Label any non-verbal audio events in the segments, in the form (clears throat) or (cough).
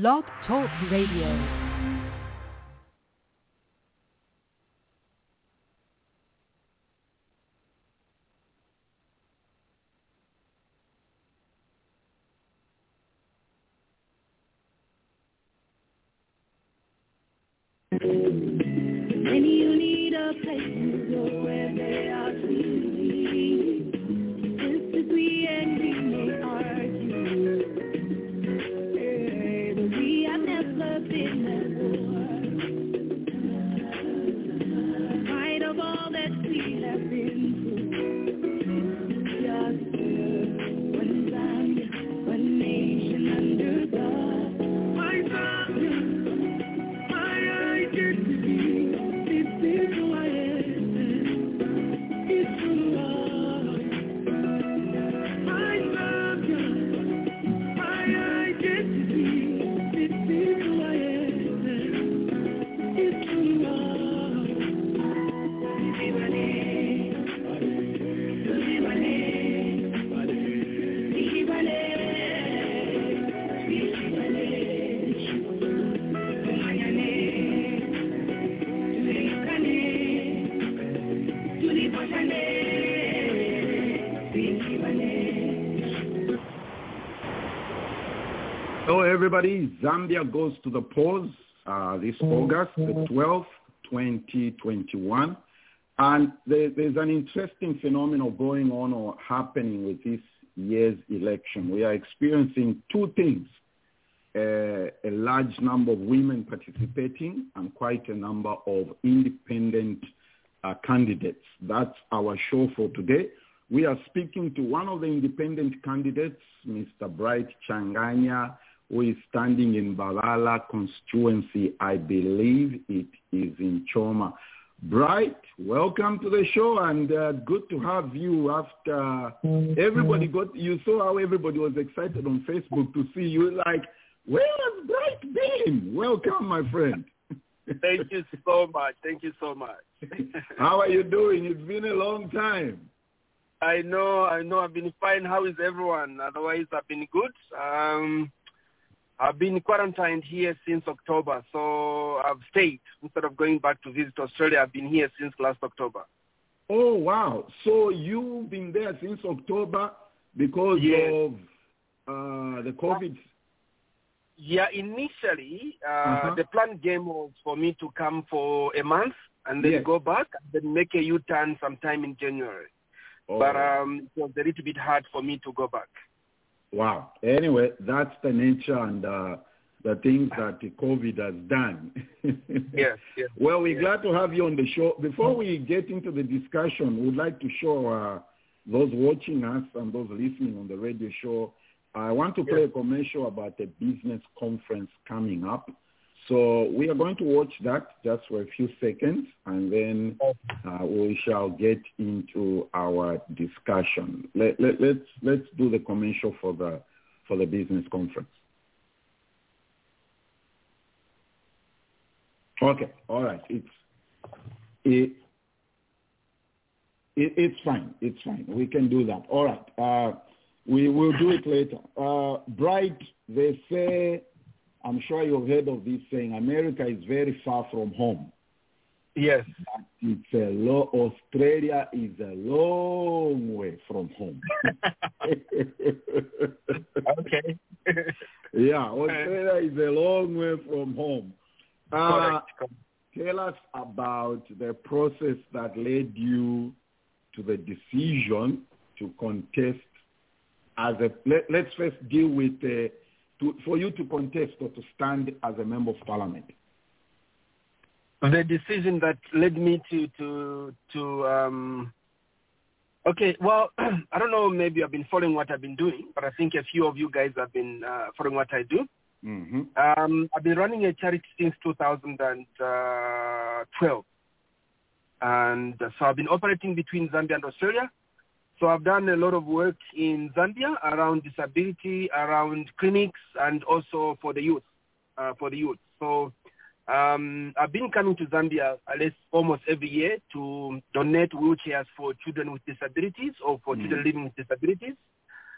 Blog Talk Radio. Everybody. Zambia goes to the polls uh, this August, the 12th, 2021. And there, there's an interesting phenomenon going on or happening with this year's election. We are experiencing two things. Uh, a large number of women participating and quite a number of independent uh, candidates. That's our show for today. We are speaking to one of the independent candidates, Mr. Bright Chinganya, who is standing in Mbabala constituency. I believe it is in Choma. Bright, welcome to the show and uh, good to have you after everybody got, you saw how everybody was excited on Facebook to see you like, where has Bright been? Welcome, my friend. Thank you so much. Thank you so much. How are you doing? It's been a long time. I know, I know. I've been fine. How is everyone? Otherwise, I've been good. Um, I've been quarantined here since October, so I've stayed instead of going back to visit Australia. I've been here since last October. Oh, wow. So you've been there since October because Yes. of uh, the COVID? Yeah, initially, uh, Uh-huh. the plan game was for me to come for a month and then Yes. go back and then make a U-turn sometime in January. Oh, But um, it was a little bit hard for me to go back. Wow. Anyway, that's the nature and uh, the things that the COVID has done. (laughs) Yes, yes. Well, we're yes. glad to have you on the show. Before we get into the discussion, we'd like to show uh, those watching us and those listening on the radio show, I want to play a commercial about a business conference coming up. So we are going to watch that just for a few seconds, and then uh, we shall get into our discussion. Let, let, let's let's do the commercial for the for the business conference. Okay, all right. It's it, it it's fine. It's fine. We can do that. All right. Uh, we will do it later. Uh, Bright, they say, I'm sure you've heard of this saying, America is very far from home. Yes. It's a lo- Australia is a long way from home. (laughs) Okay. (laughs) yeah, Australia is a long way from home. Uh, tell us about the process that led you to the decision to contest as a let, us first deal with uh, to, for you to contest or to stand as a member of parliament? The decision that led me to to to um okay well (clears throat) i don't know maybe i've been following what i've been doing but i think a few of you guys have been uh, following what i do. Mm-hmm. um i've been running a charity since 2012 and uh, so i've been operating between zambia and australia so i've done a lot of work in zambia around disability around clinics and also for the youth uh, for the youth so Um, I've been coming to Zambia at least almost every year to donate wheelchairs for children with disabilities or for children living with disabilities.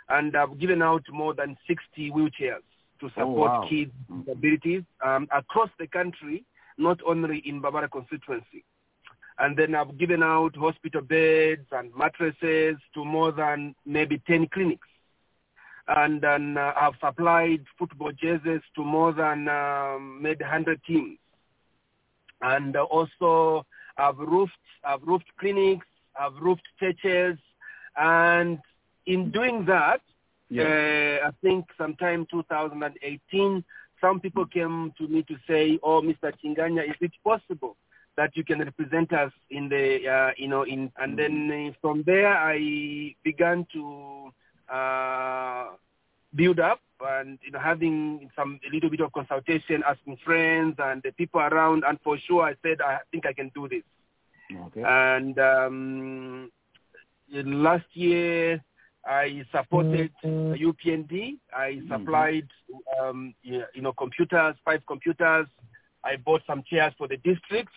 And I've given out more than 60 wheelchairs to Oh, support wow. kids with disabilities um, across the country, not only in Mbabala constituency. And then I've given out hospital beds and mattresses to more than maybe 10 clinics. And then uh, I've supplied football jerseys to more than um, maybe 100 teams. And uh, also I've roofed, I've roofed clinics, I've roofed churches. And in doing that, Yeah. uh, I think sometime 2018, some people came to me to say, "Oh, Mr. Chinganya, is it possible that you can represent us in the, uh, you know, in?" And then from there, I began to uh, build up and you know having some a little bit of consultation, asking friends and the people around, and for sure, I said, "I think I can do this." okay. And um, last year, I supported UPND. I supplied, um, you know, computers, five computers. I bought some chairs for the district.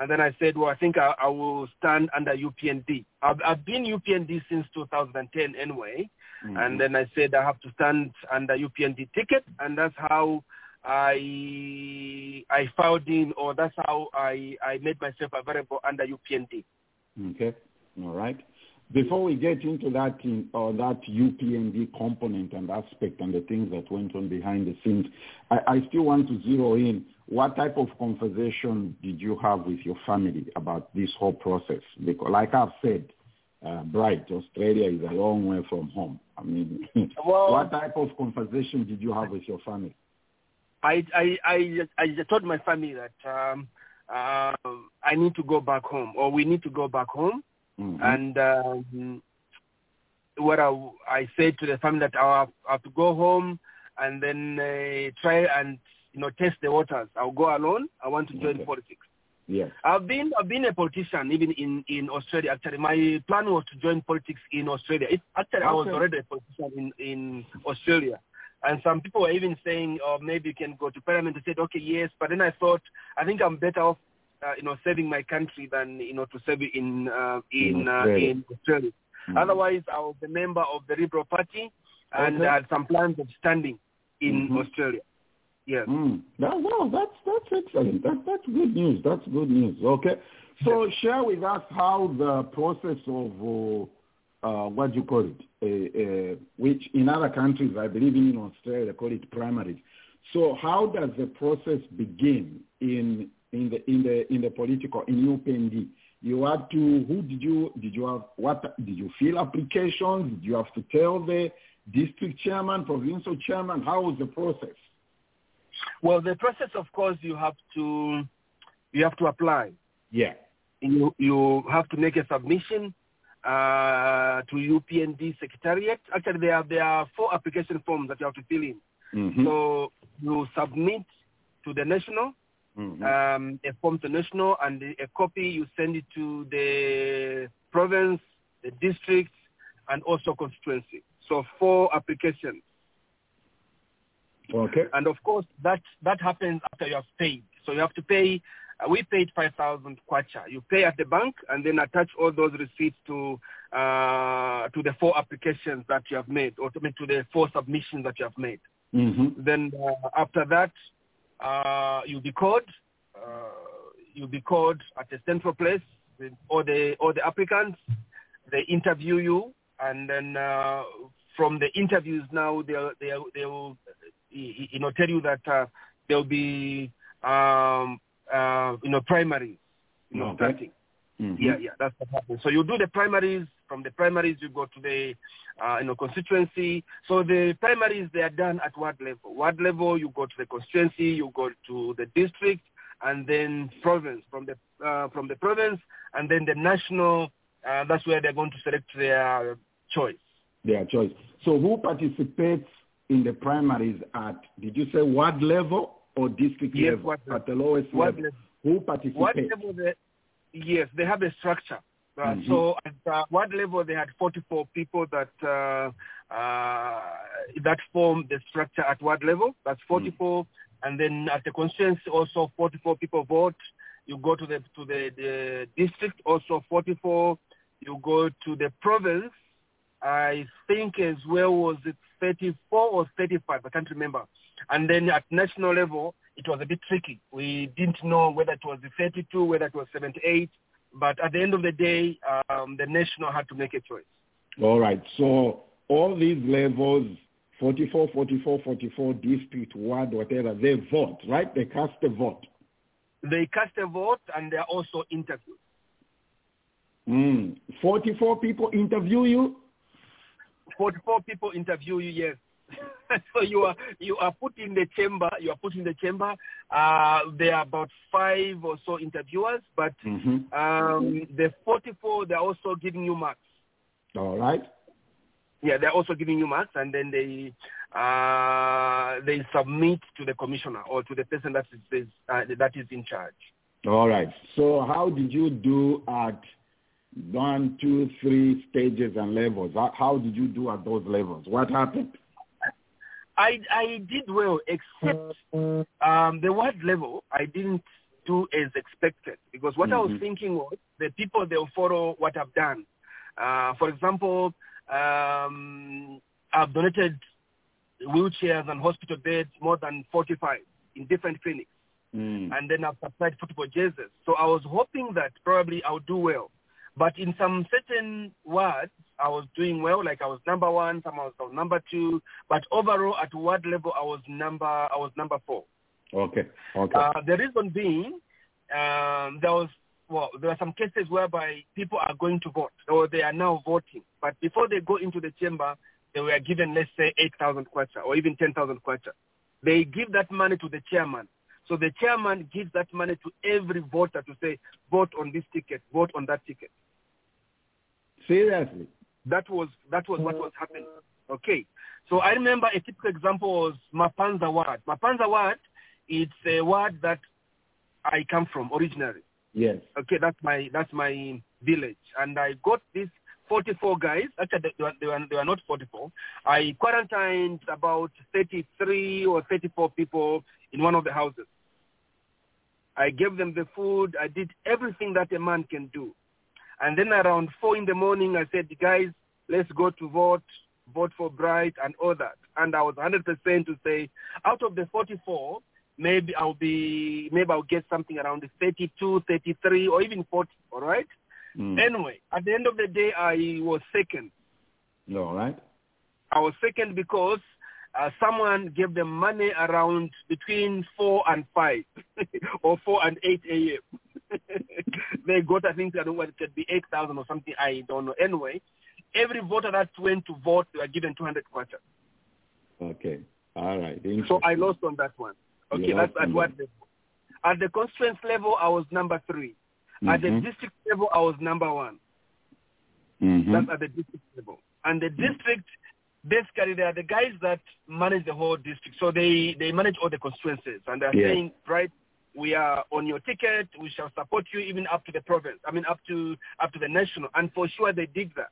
And then I said, well, I think I, I will stand under UPND. I've, I've been UPND since 2010 anyway. Mhm. And then I said I have to stand under UPND ticket. And that's how I I filed in, or that's how I, I made myself available under UPND. Okay. All right. Before we get into that in, or that UPND component and aspect and the things that went on behind the scenes, I, I still want to zero in. What type of conversation did you have with your family about this whole process? Because, like I've said, uh, Bright, Australia is a long way from home. I mean, (laughs) Well- what type of conversation did you have with your family? I I I, I just told my family that um, uh, I need to go back home, or we need to go back home. Mhm. And um, what I, I said to the family that I have, I have to go home and then uh, try and you know test the waters. I'll go alone. I want to join Okay. politics. Yes. I've been I've been a politician even in in Australia. Actually, my plan was to join politics in Australia. It, actually, I was already a politician in in Australia. And some people were even saying, oh, maybe you can go to parliament. I said, okay, yes. But then I thought, I think I'm better off, uh, you know, serving my country than, you know, to serve in, uh, In in, uh, Australia. in Australia. Mhm. Otherwise, I was a member of the Liberal Party and Okay. Had some plans of standing in Mhm. Australia. Yes. Mm. That, no, that's that's excellent. That, that's good news. That's good news. Okay. So share with us how the process of uh, uh, what do you call it, uh, uh, which in other countries, I believe in Australia, they call it primaries. So how does the process begin in in the in the in the political in UPND? You had to who did you did you have what did you fill applications? Did you have to tell the district chairman, provincial chairman? How was the process? Well, the process, of course, you have to you have to apply. Yeah. You you have to make a submission uh, to UPND Secretariat. Actually, there are there are four application forms that you have to fill in. Mhm. So you submit to the national, Mhm. um, a form to national, and a copy you send it to the province, the district, and also constituency. So four applications. okay. And of course, that that happens after you have paid. So you have to pay. Uh, we paid five thousand kwacha. You pay at the bank and then attach all those receipts to uh, to the four applications that you have made, or to, to the four submissions that you have made. Mm-hmm. Then uh, after that, uh, you'll be called. Uh, you'll be called at a central place with all the all the applicants. They interview you, and then uh, from the interviews now they'll they'll, they'll you know tell you that uh, there'll be um, uh, you know primaries, you know Okay. starting. Mm-hmm. Yeah, yeah, that's what happens. So you do the primaries. From the primaries, you go to the, uh, you know, constituency. So the primaries they are done at ward level. Ward level, you go to the constituency, you go to the district, and then province. From the uh, from the province, and then the national. Uh, that's where they're going to select their choice. Their choice. So who participates in the primaries at, did you say ward level or district Yes, level? ward. At the lowest Ward level. level. Who participates? What level yes, they have a structure. Uh, Mhm. So at uh, what level they had 44 people that uh, uh, that form the structure at what level? That's 44, and then at the constituency also 44 people vote. You go to the to the, the district also 44. You go to the province. I think as well was it 34 or 35? I can't remember. And then at national level, it was a bit tricky. We didn't know whether it was the 32, whether it was 78. But at the end of the day, um, the national had to make a choice. All right. So all these levels, 44, 44, 44, district, ward, whatever, they vote, right? They cast a vote. They cast a vote and they are also interviewed. Mm. 44 people interview you? 44 people interview you, yes. (laughs) so you are you are put in the chamber. You are put in the chamber. Uh, there are about five or so interviewers, but Mm-hmm. um, the 44 they're also giving you marks. All right. Yeah, they're also giving you marks, and then they uh, they submit to the commissioner or to the person that is uh, that is in charge. All right. So how did you do at one, two, three stages and levels? How, how did you do at those levels? What happened? I I did well, except um, the word level. I didn't do as expected because what I was Mhm. thinking was the people they'll follow what I've done. Uh, for example, um, I've donated wheelchairs and hospital beds more than 45 in different clinics, Mm. and then I've supplied football jerseys. So I was hoping that probably I'll do well. But in some certain words, I was doing well, like I was number one, some I was, I was number two. But overall, at word level, I was number I was number four. Okay. Okay. Uh, the reason being, um, there was well, there are some cases whereby people are going to vote, or they are now voting. But before they go into the chamber, they were given, let's say, eight thousand kwacha or even ten thousand kwacha. They give that money to the chairman. So the chairman gives that money to every voter to say, vote on this ticket, vote on that ticket. Seriously. That was that was what mm. was happening. Okay. So I remember a typical example was Mapanza Ward. Mapanza Ward, it's a word that I come from originally. Yes. Okay, that's my that's my village, and I got these 44 guys. Actually, they were, they were they were not 44. I quarantined about 33 or 34 people in one of the houses. I gave them the food. I did everything that a man can do. And then around four in the morning, I said, guys, let's go to vote, vote for Bright and all that. And I was 100% to say, out of the 44, maybe I'll be, maybe I'll get something around the 32, 33, or even 40. All right. Mm. Anyway, at the end of the day, I was second. All right. I was second because uh, someone gave them money around between 4 and 5 (laughs) or 4 and 8 a.m. (laughs) they got, I think, I don't know, it could be 8,000 or something, I don't know. Anyway, every voter that went to vote, they were given 200 kwacha. Okay. All right. So I lost on that one. Okay, You that's at what level? At the constituency level, I was number 3 At the Mhm. district level, I was number one. Mhm. That's at the district level. And the district, basically, they are the guys that manage the whole district. So they, they manage all the constituencies. And they're Yeah. saying, right, we are on your ticket. We shall support you even up to the province. I mean, up to up to the national. And for sure, they did that.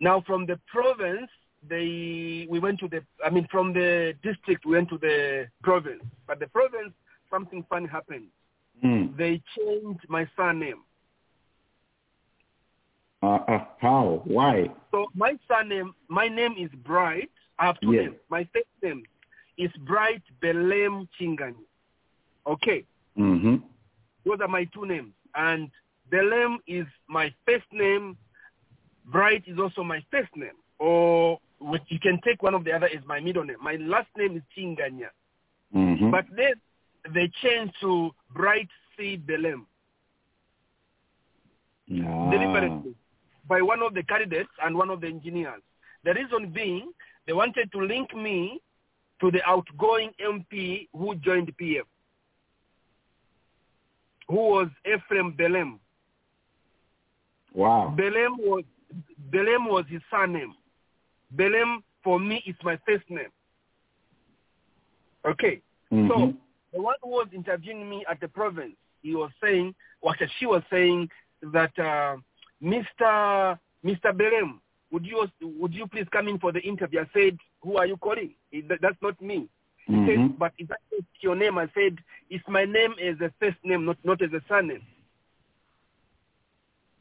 Now, from the province, they we went to the. I mean, from the district, we went to the province. But the province, something funny happened. Mm. They changed my surname. Uh, uh, how? Why? So my surname, my name is Bright. I have two Yes. names. My first name is Bright Belemu Chinganya. Okay, Mm-hmm. those are my two names. And Belemu is my first name. Bright is also my first name. Or you can take one of the other as my middle name. My last name is Chinganya. Mm-hmm. But then they changed to Bright C. Belemu ah. deliberately by one of the candidates and one of the engineers. The reason being, they wanted to link me to the outgoing MP who joined PF, who was Ephraim Belemu. Wow. Belemu was Belemu was his surname. Belemu for me is my first name. Okay, Mhm. so the one who was interviewing me at the province, he was saying, what she was saying that uh, Mr. Mr. Belemu, would you would you please come in for the interview? I said, who are you calling? That's not me. He Mhm. said, but is that your name? I said, it's my name as a first name, not not as a surname.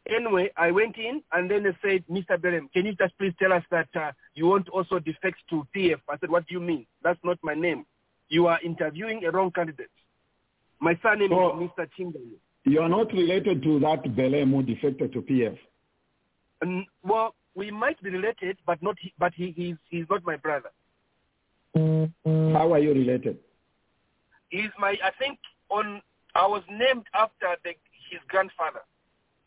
Anyway, I went in and then they said, Mr. Belemu, can you just please tell us that uh, you want also defect to PF? I said, what do you mean? That's not my name. You are interviewing a wrong candidate. My surname Oh. is Mr. Chinganya. You are not related to that Belemu who defected to PF. And, well, we might be related, but not. He, but he, he's he's not my brother. How are you related? He's my. I think on. I was named after the, his grandfather.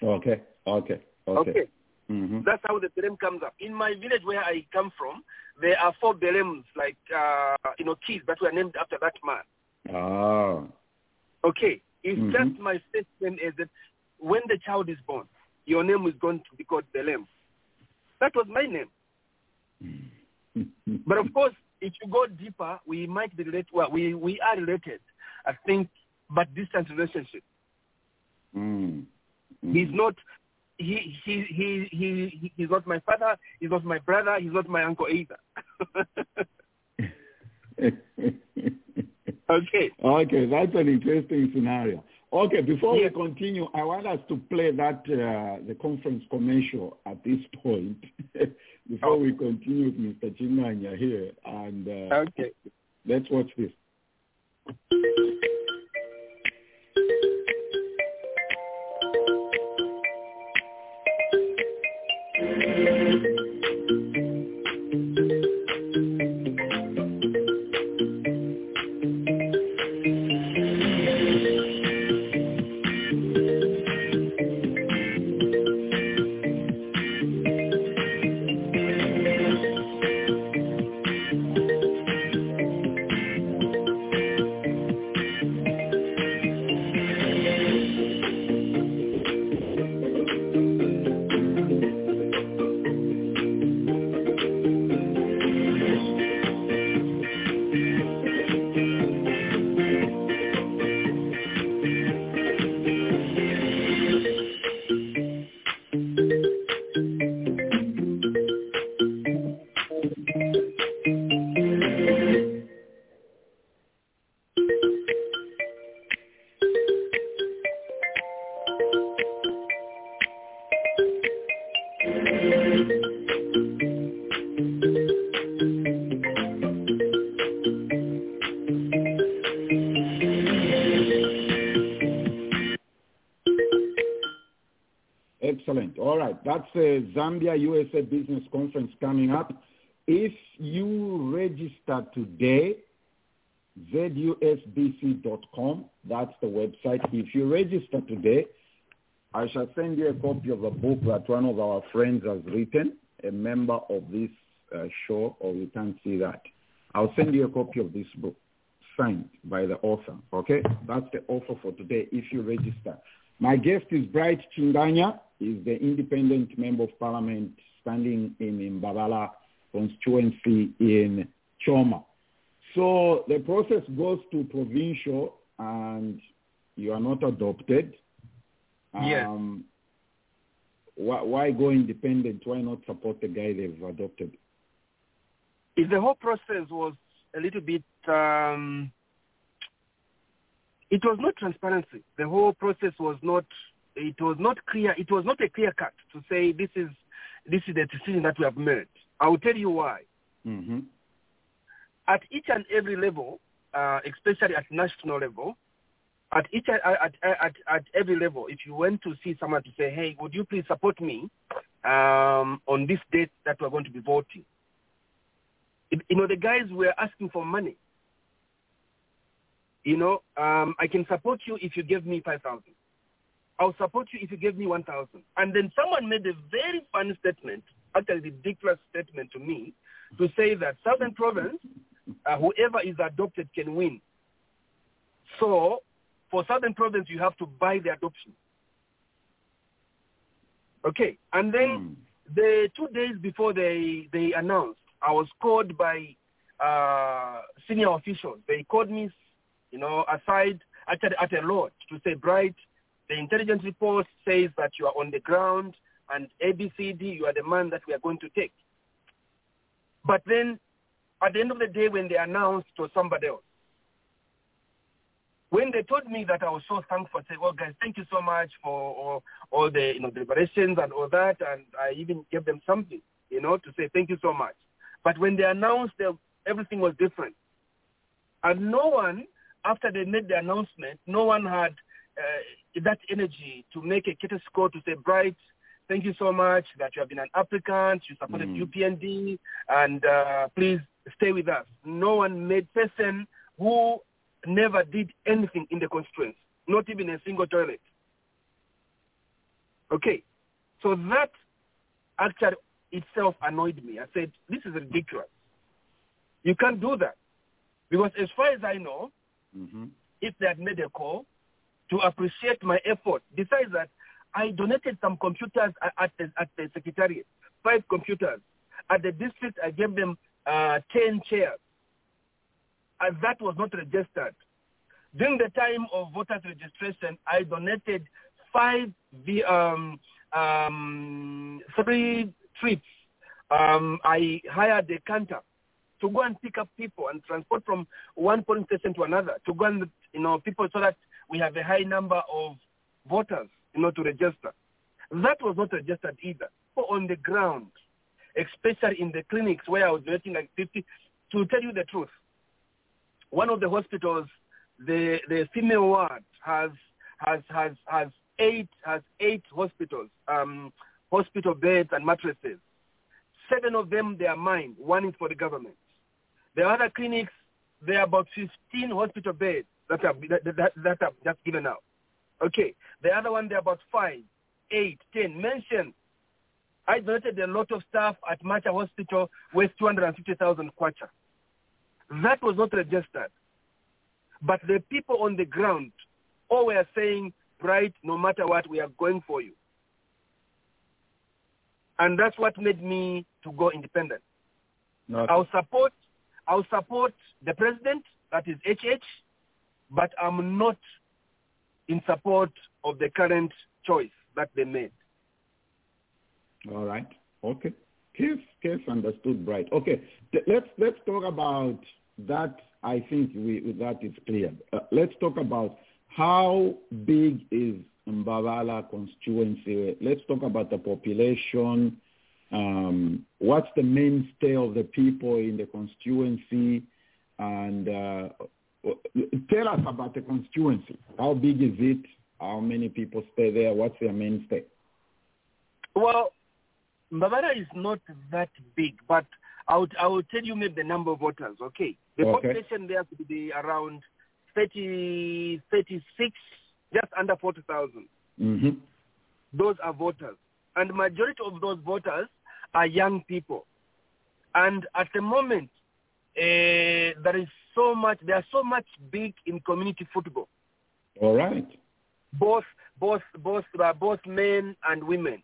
Okay, okay, okay. Okay. hmm That's how the Belemu comes up. In my village where I come from, there are four Belemus, like uh, you know, kids that were named after that man. Ah, Okay. It's Mhm. just my statement is that when the child is born, your name is going to be called Belemu. That was my name. But of course, if you go deeper, we might be related. Well, we, we are related, I think, but distant relationship. Mm. He's not. He he he he he's not my father. He's not my brother. He's not my uncle either. (laughs) okay. Okay, that's an interesting scenario. Okay, before Yes. we continue, I want us to play that uh, the conference commercial at this point (laughs) before we continue with Mr. Chinganya here, and uh, Okay. let's watch this. Zambia USA Business Conference coming up. If you register today, zusbc.com, that's the website. If you register today, I shall send you a copy of a book that one of our friends has written, a member of this uh, show, or you can't see that. I'll send you a copy of this book signed by the author. Okay? That's the offer for today if you register. My guest is Bright Chinganya. He's the independent member of parliament standing in Mbabala constituency in Choma. So the process goes to provincial and you are not adopted. Yes. Um, why, why go independent? Why not support the guy they've adopted? If the whole process was a little bit, um, it was not transparency. The whole process was not, it was not clear. It was not a clear cut to say this is, this is the decision that we have made. I will tell you why. Mm-hmm. At each and every level, uh, especially at national level, at each at, at, at, at every level, if you went to see someone to say, hey, would you please support me um, on this date that we're going to be voting? It, you know, the guys were asking for money. You know, um, I can support you if you give me 5,000. I'll support you if you give me 1,000. And then someone made a very funny statement, actually ridiculous statement to me, to say that Southern Province, uh, whoever is adopted can win. So for Southern Province, you have to buy the adoption. Okay, and then Mm. the two days before they they announced, I was called by uh, senior officials. They called me, you know, aside at a, at a lodge to say, Bright, the intelligence report says that you are on the ground and ABCD, you are the man that we are going to take. But then at the end of the day, when they announced to somebody else. when they told me that, I was so thankful. I said, "Well, guys, thank you so much for all, all the you know deliberations and all that." And I even gave them something, you know, to say thank you so much. But when they announced everything was different, and no one, after they made the announcement, no one had uh, that energy to make a courtesy score to say, "Bright, thank you so much that you have been an applicant, you supported Mm. UPND, and uh, please stay with us." No one made person who never did anything in the constraints, not even a single toilet. Okay, so that actually itself annoyed me. I said, this is ridiculous. You can't do that. Because as far as I know, hmm if they had made a call to appreciate my effort, besides that, I donated some computers at, the, at the secretariat, five computers. At the district, I gave them uh, 10 chairs. And that was not registered. During the time of voters registration, I donated five, um, um, three trips. Um, I hired a canter to go and pick up people and transport from one polling station to another to go and, you know, people so that we have a high number of voters, you know, to register. That was not registered either. So on the ground, especially in the clinics where I was donating like 50, to tell you the truth, one of the hospitals, the, the female ward has, has, has, has eight, has eight hospitals, um, hospital beds and mattresses. Seven of them, they are mine. One is for the government. The other clinics, there are about 15 hospital beds that are, that, that, that are just given out. Okay. The other one, there are about five, eight, ten. Mention. I donated a lot of stuff at Macha Hospital worth 250,000 kwacha. That was not registered. But the people on the ground all were saying, right, no matter what, we are going for you. And that's what made me to go independent. Okay. I'll support I'll support the president, that is HH, but I'm not in support of the current choice that they made. All right. Okay. Case case understood, Bright. Okay. Let's let's talk about that. I think we that is clear. Uh, let's talk about how big is Mbabala constituency. Let's talk about the population. Um, what's the mainstay of the people in the constituency, and uh, tell us about the constituency. How big is it? How many people stay there? What's their mainstay? Well, Mbabara is not that big, but I would, I will tell you maybe the number of voters, okay? The Okay. population there could be around 30, 36, just under 40,000. hmm Those are voters. And majority of those voters are young people. And at the moment, uh, there is so much, There are so much big in community football. All right. both both both uh, both men and women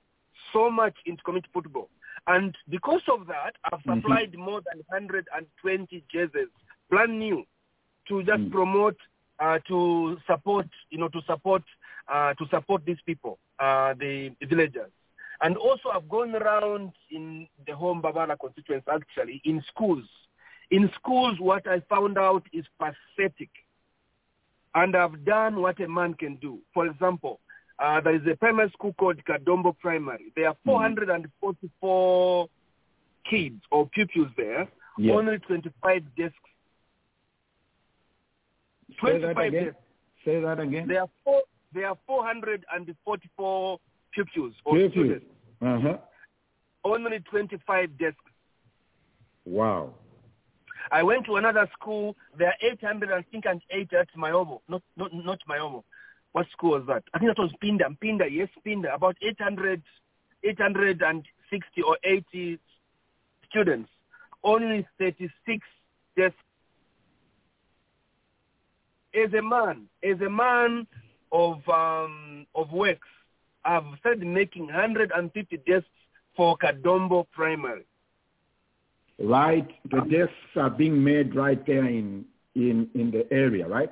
so much in community football and because of that i've Mhm. supplied more than 120 jerseys brand new to just Mm. promote uh, to support you know to support uh, to support these people uh, the, the villagers and also i've gone around in the home babala constituency actually in schools in schools what i found out is pathetic and I've done what a man can do. For example, uh, there is a primary school called Kadombo Primary. There are 444 kids or pupils there, Yeah. only 25 desks. Say that again. desks. Say that again. There are, four, there are 444 pupils or Pupils. students, Uh-huh. only 25 desks. Wow. I went to another school. There are 800 and think and 8 at Mayobo. Not, not, not Mayobo. What school was that? I think that was Pinda. Pinda, yes, Pinda. About 800, 860 or 80 students. Only 36 desks. As a man, as a man of um, of works, I've started making 150 desks for Kadombo Primary. Right. The desks are being made right there in in in the area, right?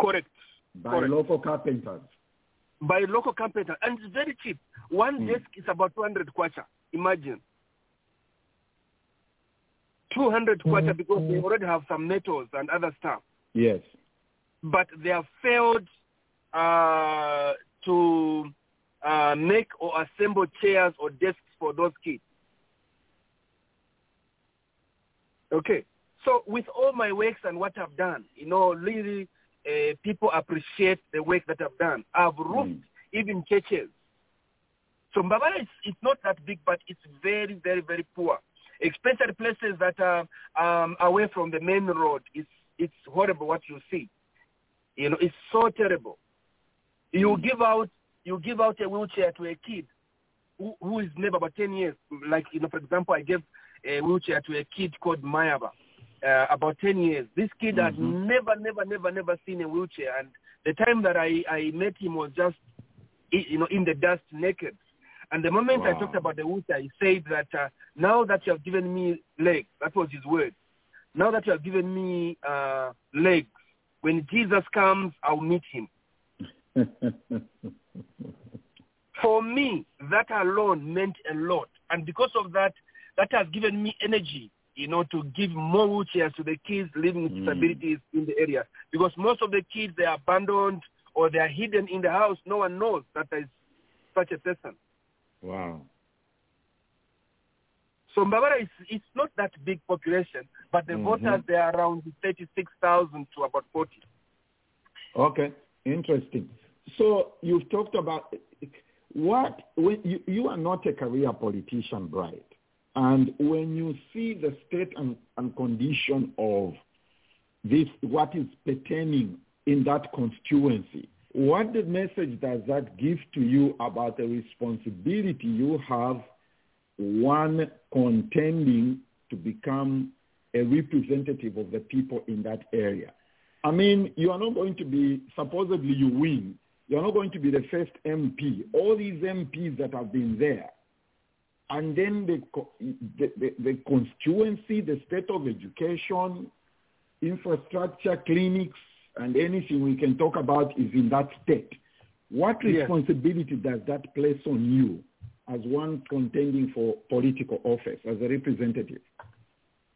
Correct. By Correct. local carpenters. by local carpenter, and it's very cheap. One Mm. desk is about 200 kwacha. Imagine. 200 kwacha because they already have some metals and other stuff. Yes. but they have failed uh, to uh, make or assemble chairs or desks for those kids. Okay, so with all my works and what I've done, you know, really uh, people appreciate the work that I've done. I've roofed Mm. even churches. So Mbabara is it's not that big, but it's very, very, very poor. Especially places that are um, away from the main road. It's it's horrible what you see. You know, it's so terrible. You give out you give out a wheelchair to a kid who, who is maybe about ten years. Like you know, for example, I gave a wheelchair to a kid called Mayaba, uh, about ten years. This kid had Mhm. never, never, never, never seen a wheelchair, and the time that I I met him was just you know in the dust naked. And the moment I talked about the wheelchair, he said that uh, now that you have given me legs, that was his word. Now that you have given me uh, legs, when Jesus comes, I'll meet him. (laughs) For me, that alone meant a lot. And because of that, that has given me energy, you know, to give more wheelchairs to the kids living with Mm. disabilities in the area. Because most of the kids, they are abandoned or they are hidden in the house. No one knows that there is such a person. wow. So Mbabara is it's not that big population, but the Mhm. voters they are around thirty six thousand to about forty. Okay, interesting. So you've talked about what when you, you are not a career politician, Bright, and when you see the state and, and condition of this, what is pertaining in that constituency, what the message does that give to you about the responsibility you have, one contending to become a representative of the people in that area? I mean, you are not going to be, supposedly you win, you're not going to be the first MP. All these MPs that have been there, and then the, the, the, the constituency, the state of education, infrastructure, clinics, and anything we can talk about is in that state. What Yes. responsibility does that place on you as one contending for political office, as a representative?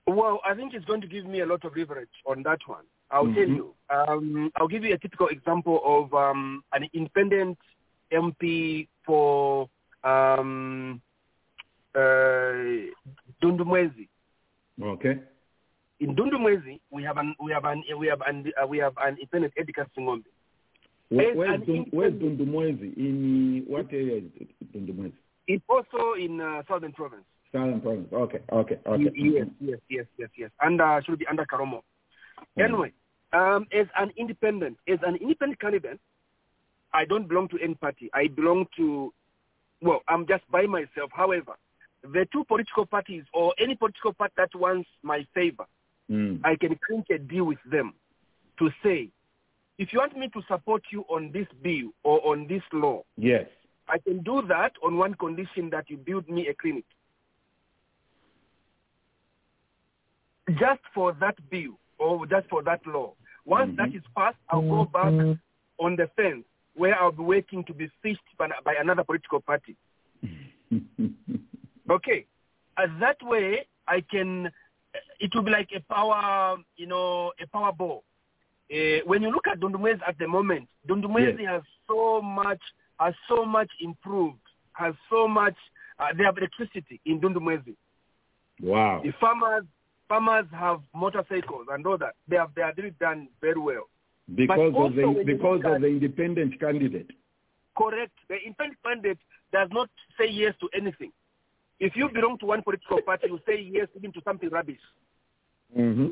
Well, I think it's going to give me a lot of leverage on that one. I'll tell Mhm. you. Um, I'll give you a typical example of um, an independent MP for um, Dundumwezi. Okay. In Dundumwezi, we have an we have an we have an uh, we have an independent Edgar Singombe. Where, where's, Dun, where's Dundumwezi? In what area is Dundumwezi? It's also in uh, Southern Province. Southern province. Okay, okay, okay. Yes, yes, yes, yes, yes. Under should be under Kalomo. Mhm. Anyway, um, as an independent, as an independent candidate, I don't belong to any party. I belong to, well, I'm just by myself. However, the two political parties or any political party that wants my favor, Mm. I can clink a deal with them to say, if you want me to support you on this bill or on this law, Yes. I can do that on one condition that you build me a clinic. Just for that bill or just for that law. Once that Mhm. is passed, I'll go back on the fence where I'll be waiting to be fished by, by another political party. (laughs) Okay. Uh, that way, I can, it will be like a power, you know, a power ball. Uh, when you look at Dundumwezi at the moment, Dundumwezi has so much, has so much improved, has so much, uh, they have electricity in Dundumwezi. wow. The farmers, farmers have motorcycles and all that. They have, they are really done very well. Because of the because at- of the independent candidate. Correct. The independent candidate does not say yes to anything. If you belong to one political party, you say yes even to something rubbish. hmm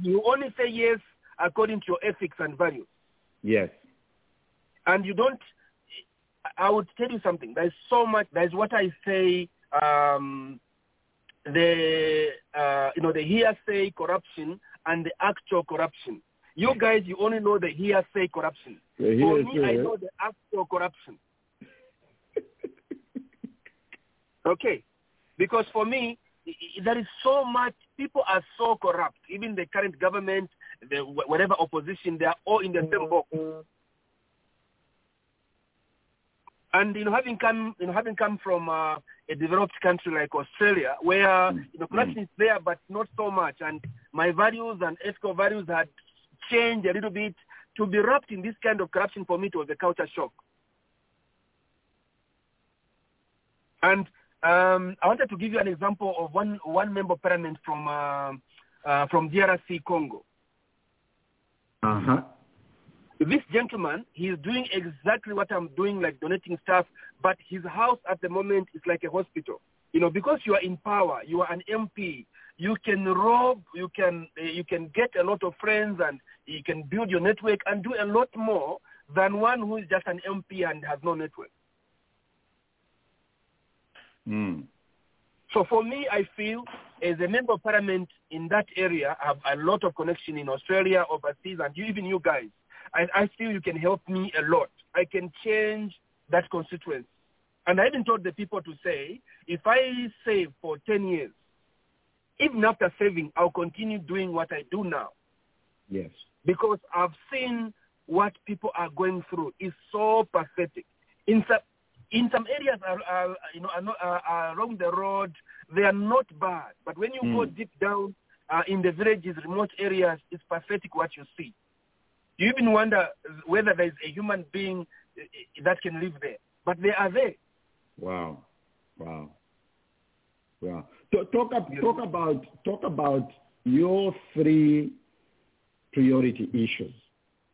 You only say yes according to your ethics and values. Yes. And you don't, I would tell you something. There's so much, there's what I say, um, the, uh, you know, the hearsay corruption and the actual corruption. You guys, you only know the hearsay corruption. The For me, hearsay, I know the actual corruption. (laughs) okay, because for me, there is so much. People are so corrupt. Even the current government, the whatever opposition, they are all in the same box. And you know, having come, you know, having come from uh, a developed country like Australia, where you know, corruption is there, but not so much. And my values and ethical values had changed a little bit. To be wrapped in this kind of corruption for me it was a culture shock. And um, I wanted to give you an example of one one member of parliament from uh, uh, from DRC Congo. Uh huh. This gentleman, he is doing exactly what I'm doing, like donating stuff, but his house at the moment is like a hospital. You know, because you are in power, you are an MP, you can rob, you can uh, you can get a lot of friends, and you can build your network and do a lot more than one who is just an MP and has no network. Mm. So for me, I feel as a member of parliament in that area, I have a lot of connection in Australia, overseas, and you, even you guys. I, I feel you can help me a lot. I can change that constituency. And I even told the people to say, if I save for 10 years, even after saving, I'll continue doing what I do now. Yes. Because I've seen what people are going through. It's so pathetic. In in some areas, are, are, you know, are, not, are along the road, they are not bad. But when you mm. go deep down uh, in the villages, remote areas, it's pathetic what you see. You even wonder whether there's a human being that can live there. But they are there. Wow. Wow. Wow. Talk, talk about talk about your three priority issues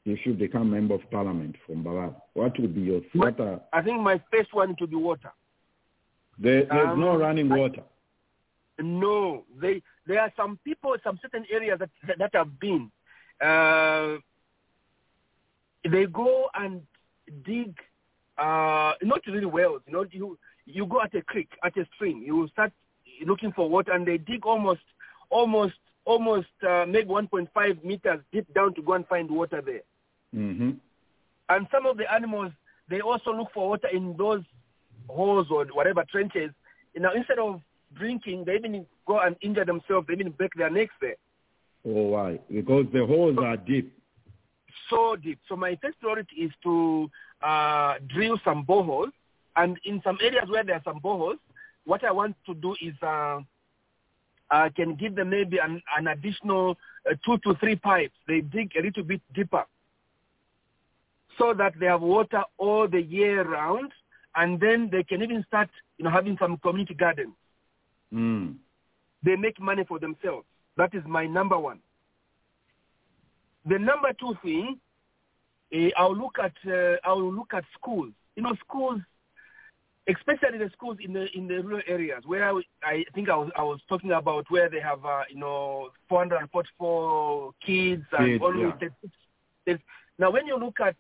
if you become member of parliament from Mbabala. What would be your what are, I think my first one to be water. There, there's um, no running water. I, no, they there are some people, some certain areas that that have been. Uh, they go and dig uh, not really wells. You know, you you go at a creek, at a stream, you start looking for water, and they dig almost, almost, almost uh, maybe 1.5 meters deep down to go and find water there. Mm-hmm. And some of the animals, they also look for water in those holes or whatever trenches. You know, instead of drinking, they even go and injure themselves. They even break their necks there. Oh, why? Because the holes are deep. So deep. So my first priority is to uh, drill some boreholes. And in some areas where there are some boreholes, what I want to do is uh, I can give them maybe an, an additional uh, two to three pipes. They dig a little bit deeper so that they have water all the year round, and then they can even start, you know, having some community gardens. Mm. They make money for themselves. That is my number one. The number two thing, uh, I'll look at uh, I'll look at schools. You know, schools, especially the schools in the in the rural areas where I, I think I was I was talking about where they have uh, you know 444 kids and kids, always yeah. now when you look at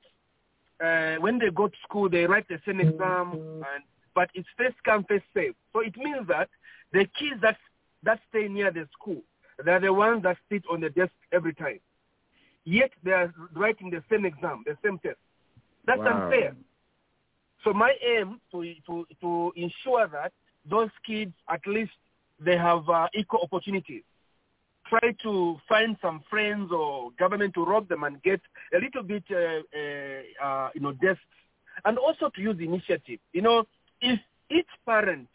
uh, when they go to school, they write the same exam, and but it's first come, first serve. So it means that the kids that that stay near the school, they're the ones that sit on the desk every time. Yet they are writing the same exam, the same test. That's wow. unfair. So my aim to to to ensure that those kids at least they have uh, equal opportunities try to find some friends or government to rob them and get a little bit, uh, uh, uh, you know, desks, and also to use initiative. You know, if each parent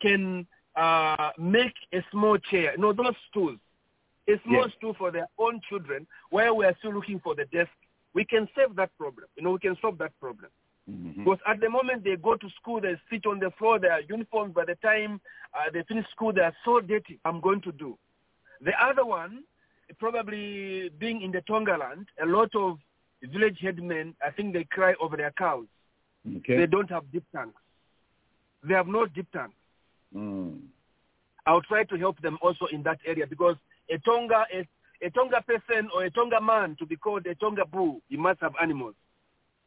can uh, make a small chair, you know, those stools, a small yes. stool for their own children, where we are still looking for the desk, we can save that problem. You know, we can solve that problem. Mm-hmm. Because at the moment they go to school, they sit on the floor, their uniforms, by the time uh, they finish school, they are so dirty. I'm going to do. The other one, probably being in the Tongaland, a lot of village headmen, I think they cry over their cows. Okay. They don't have deep tanks. They have no deep tanks. Mm. I'll try to help them also in that area because a Tonga, a, a Tonga person or a Tonga man to be called a Tonga bull, you must have animals.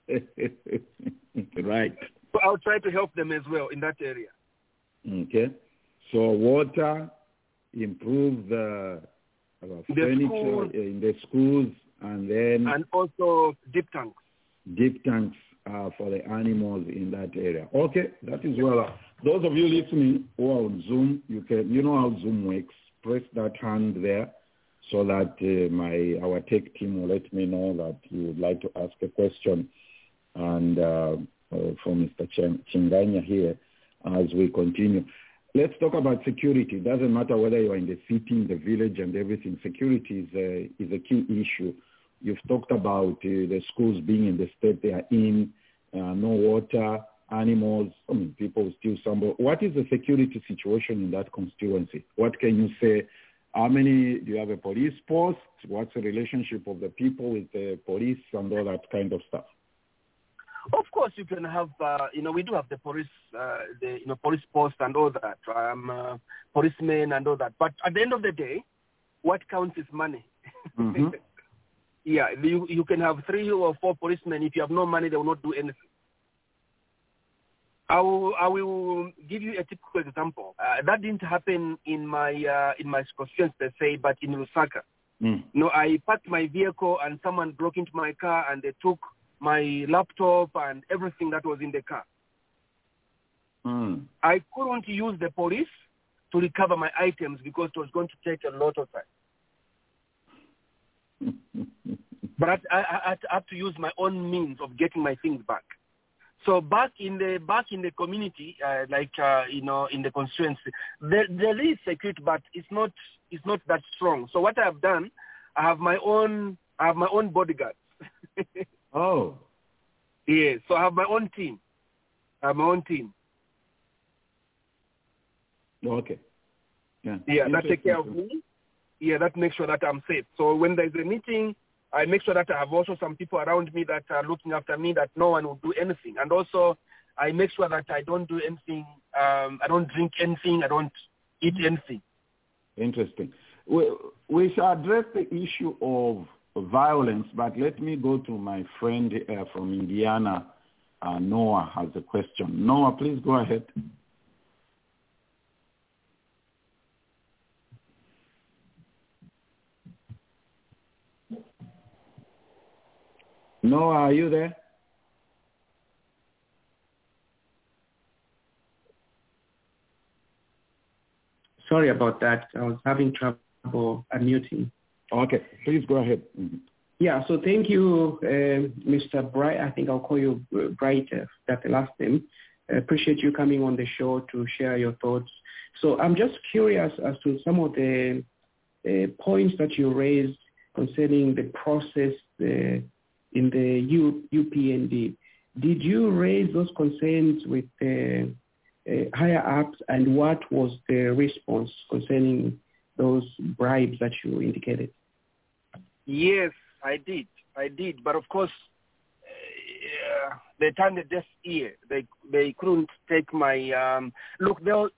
(laughs) right. So I'll try to help them as well in that area. Okay. So water, improve the, uh, The furniture school. in the schools and then And also deep tanks. deep tanks uh, for the animals in that area. Okay, that is well. Those of you listening who are on Zoom, you can you know how Zoom works. Press that hand there so that uh, my our tech team will let me know that you would like to ask a question. And uh, uh, for Mr. Ch- Chinganya here, as we continue. Let's talk about security. It doesn't matter whether you're in the city, in the village, and everything. Security is a, is a key issue You've talked about uh, the schools being in the state they are in, uh, no water, animals, I mean, people still stumble. What is the security situation in that constituency? What can you say? How many, do you have a police post? What's the relationship of the people with the police and all that kind of stuff? Of course, you can have, uh, you know, we do have the police, uh, the, you know, police post and all that, um, uh, policemen and all that. But at the end of the day, what counts is money. Mm-hmm. (laughs) yeah, you, you can have three or four policemen. If you have no money, they will not do anything. I will, I will give you a typical example. Uh, that didn't happen in my uh, in my constituency per se, but in Lusaka. Mm. You know, I parked my vehicle and someone broke into my car and they took my laptop and everything that was in the car. Mm. I couldn't use the police to recover my items because it was going to take a lot of time. (laughs) But I, I, I had to use my own means of getting my things back. So back in the back in the community, uh, like uh, you know, in the constituency, there, there is security, but it's not it's not that strong. So what I have done, I have my own I have my own bodyguards. (laughs) oh, yeah, so I have my own team. I have my own team. okay. Yeah, Yeah, that take care of me. Yeah, that makes sure that I'm safe. So when there's a meeting, I make sure that I have also some people around me that are looking after me, that no one will do anything. And also, I make sure that I don't do anything. Um, I don't drink anything. I don't eat anything. Interesting. We, we shall address the issue of violence, but let me go to my friend uh, from Indiana. Uh, Noah has a question. Noah, please go ahead. Noah, are you there? Sorry about that. I was having trouble unmuting. Okay, please go ahead. Mhm. Yeah, so thank you, uh, Mr. Bright. I think I'll call you uh, Bright, uh, that's the last name. I appreciate you coming on the show to share your thoughts. So I'm just curious as to some of the uh, points that you raised concerning the process uh, in the U, UPND. Did you raise those concerns with the uh, higher ups and what was the response concerning those bribes that you indicated? Yes, I did. I did. But of course, uh, they turned a deaf ear. They they couldn't take my um, look. There,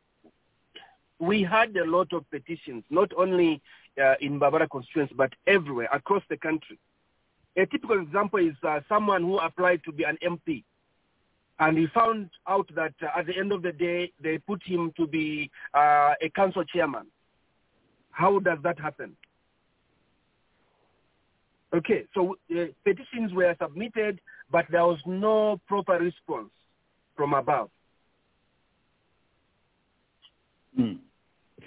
we had a lot of petitions, not only uh, in Mbabala constituency, but everywhere across the country. A typical example is uh, someone who applied to be an MP, and he found out that uh, at the end of the day, they put him to be uh, a council chairman. How does that happen? Okay, so uh, petitions were submitted, but there was no proper response from above. Hmm.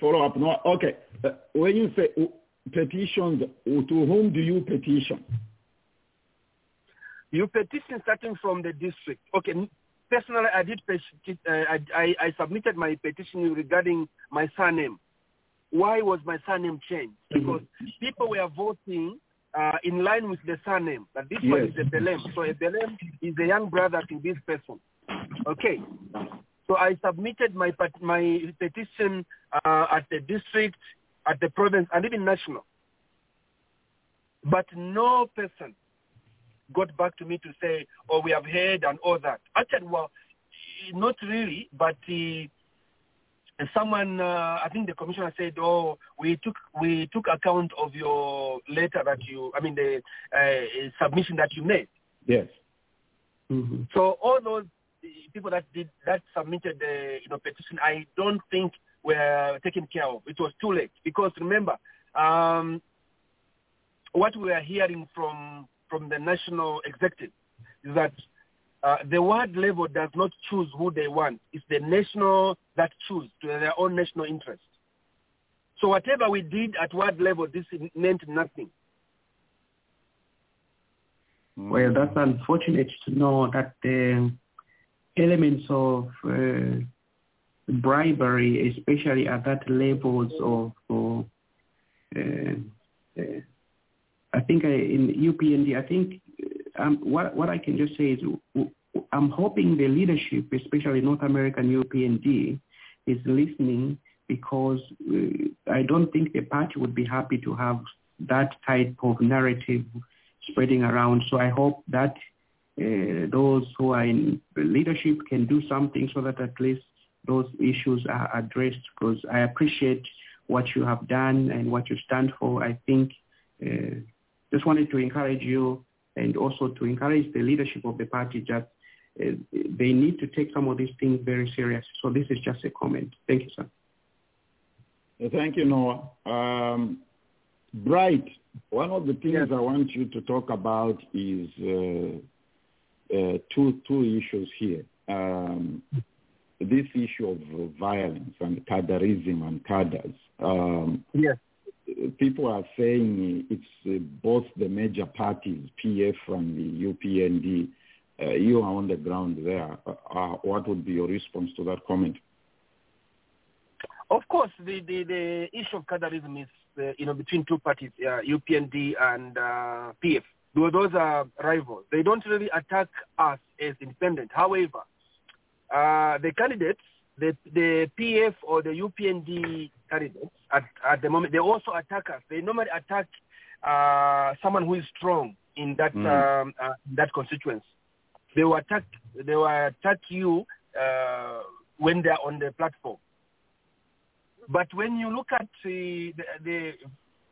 Follow up. No, okay. Uh, when you say uh, petitions, uh, to whom do you petition? You petition starting from the district. Okay, personally, I did peti- uh, I, I, I submitted my petition regarding my surname. Why was my surname changed? Because people were voting uh, in line with the surname. That this one is a Belemu. So a Belemu is a young brother to this person. Okay. So I submitted my my petition uh, at the district, at the province, and even national. But no person got back to me to say, oh, we have heard and all that. Actually, well, not really, but uh, someone, uh, I think the commissioner said, oh, we took we took account of your letter that you, I mean, the uh, submission that you made. Yes. Mm-hmm. So all those people that did that submitted the you know petition, I don't think were taken care of. It was too late because remember, um, what we are hearing from from the national executive is that uh, the ward level does not choose who they want. It's the national that choose to their own national interest. So whatever we did at ward level, this meant nothing. Well, that's unfortunate to know that the elements of uh, bribery, especially at that levels of, uh, uh, I think I, in UPND, I think um, what what I can just say is I'm hoping the leadership, especially North American UPND, is listening because uh, I don't think the party would be happy to have that type of narrative spreading around. So I hope that uh, those who are in leadership can do something so that at least those issues are addressed because I appreciate what you have done and what you stand for. I think uh, just wanted to encourage you and also to encourage the leadership of the party uh, they need to take some of these things very serious. So this is just a comment. Thank you, sir. Thank you, Noah. Um, Bright, one of the things Yes. I want you to talk about is uh, uh, two two issues here. Um, this issue of violence and cadreism and cadres. Um, Yes. people are saying it's uh, both the major parties, PF and the UPND. Uh, you are on the ground there. Uh, uh, what would be your response to that comment? Of course, the, the, the issue of cadreism is, uh, you know, between two parties, uh, UPND and uh, PF. Those are rivals. They don't really attack us as independent. However, uh, the candidates, the, the PF or the UPND candidates at, at the moment, they also attack us. They normally attack uh, someone who is strong in that Mm. um, uh, that constituency. They will attack. They will attack you uh, when they are on the platform. But when you look at the, the,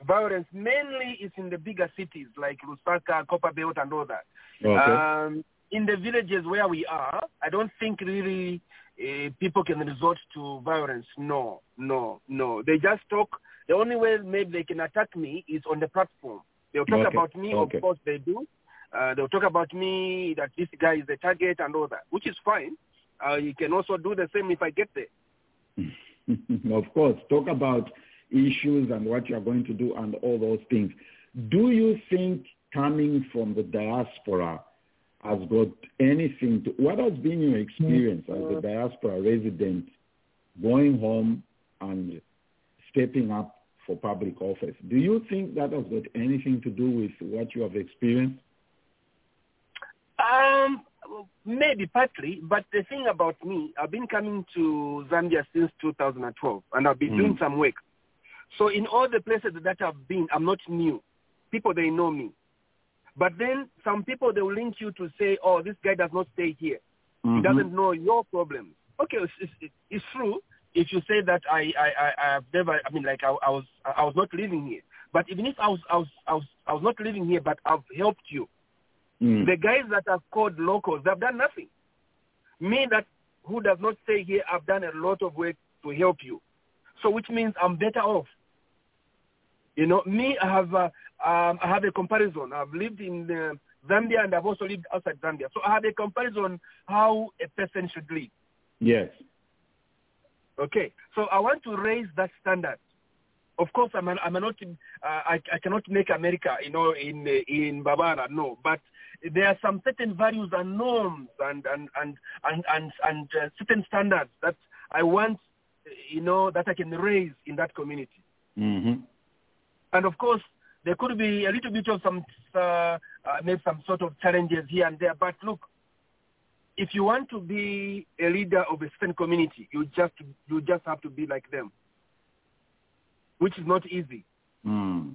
violence, mainly it's in the bigger cities like Lusaka, Copperbelt, and all that. Um, in the villages where we are, I don't think really uh, people can resort to violence. No, no, no. They just talk. The only way maybe they can attack me is on the platform. They'll talk Okay, about me, okay. of course they do. Uh, they'll talk about me that this guy is the target and all that, which is fine. Uh, you can also do the same if I get there. (laughs) of course, talk about issues and what you're going to do and all those things. Do you think coming from the diaspora has got anything to, what has been your experience as a diaspora resident going home and stepping up for public office? Do you think that has got anything to do with what you have experienced? Um, maybe partly, but the thing about me, I've been coming to Zambia since 2012, and I've been Mm. doing some work. So in all the places that I've been, I'm not new. People they know me, but then some people they will link you to say, "Oh, this guy does not stay here. He Mhm. doesn't know your problems." Okay, it's, it's, it's true. If you say that I I I I have never, I mean, like I, I was I was not living here, but even if I was I was I was I was not living here, but I've helped you. Mm. The guys that are called locals, they've done nothing. Me that who does not stay here, I've done a lot of work to help you. So which means I'm better off. You know, me, I have uh, um, I have a comparison. I've lived in uh, Zambia and I've also lived outside Zambia. So I have a comparison how a person should live. Yes. Okay, so I want to raise that standard. Of course, I'm, I'm not, uh, I, I cannot make America, you know, in uh, in Mbabala, no. But there are some certain values and norms and and and and and, and uh, certain standards that I want, you know, that I can raise in that community. hmm And of course, there could be a little bit of some, uh, uh, maybe some sort of challenges here and there. But look, if you want to be a leader of a certain community, you just you just have to be like them, which is not easy. Mm.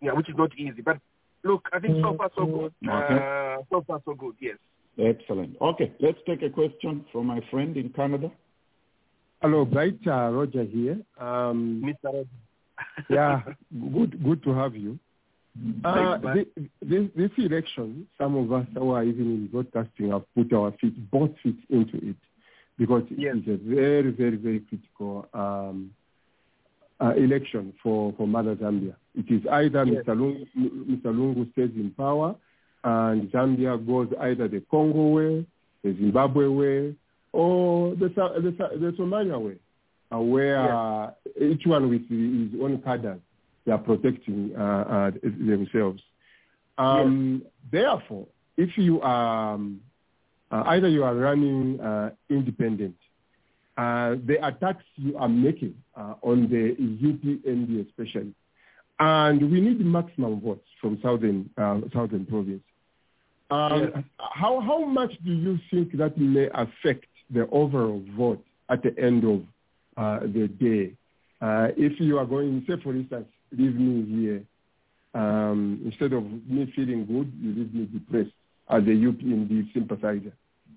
Yeah, which is not easy. But look, I think so far so good. Okay. Uh, so far so good. Yes. Excellent. Okay, let's take a question from my friend in Canada. Hello, Bright. Uh, Roger here. Um, Mr. Rod. (laughs) yeah, good, good to have you. Uh, Thanks, this, this election, some of us who are even in broadcasting have put our feet, both feet into it, because it Yes. is a very, very, very critical um, uh, election for, for Mother Zambia. It is either Yes. Mr. Lungu, Mr. Lungu stays in power, and Zambia goes either the Congo way, the Zimbabwe way, or the, the, the Somalia way, uh, where uh, each one with his own cadres, they are protecting uh, uh, themselves. Um, Therefore, if you are um, uh, either you are running uh, independent, uh, the attacks you are making uh, on the UPND especially and we need maximum votes from southern uh, southern province. Um, Yes. How how much do you think that may affect the overall vote at the end of uh, the day? Uh, if you are going, say for instance, leave me here, um, instead of me feeling good, you leave me depressed as a UPND sympathizer.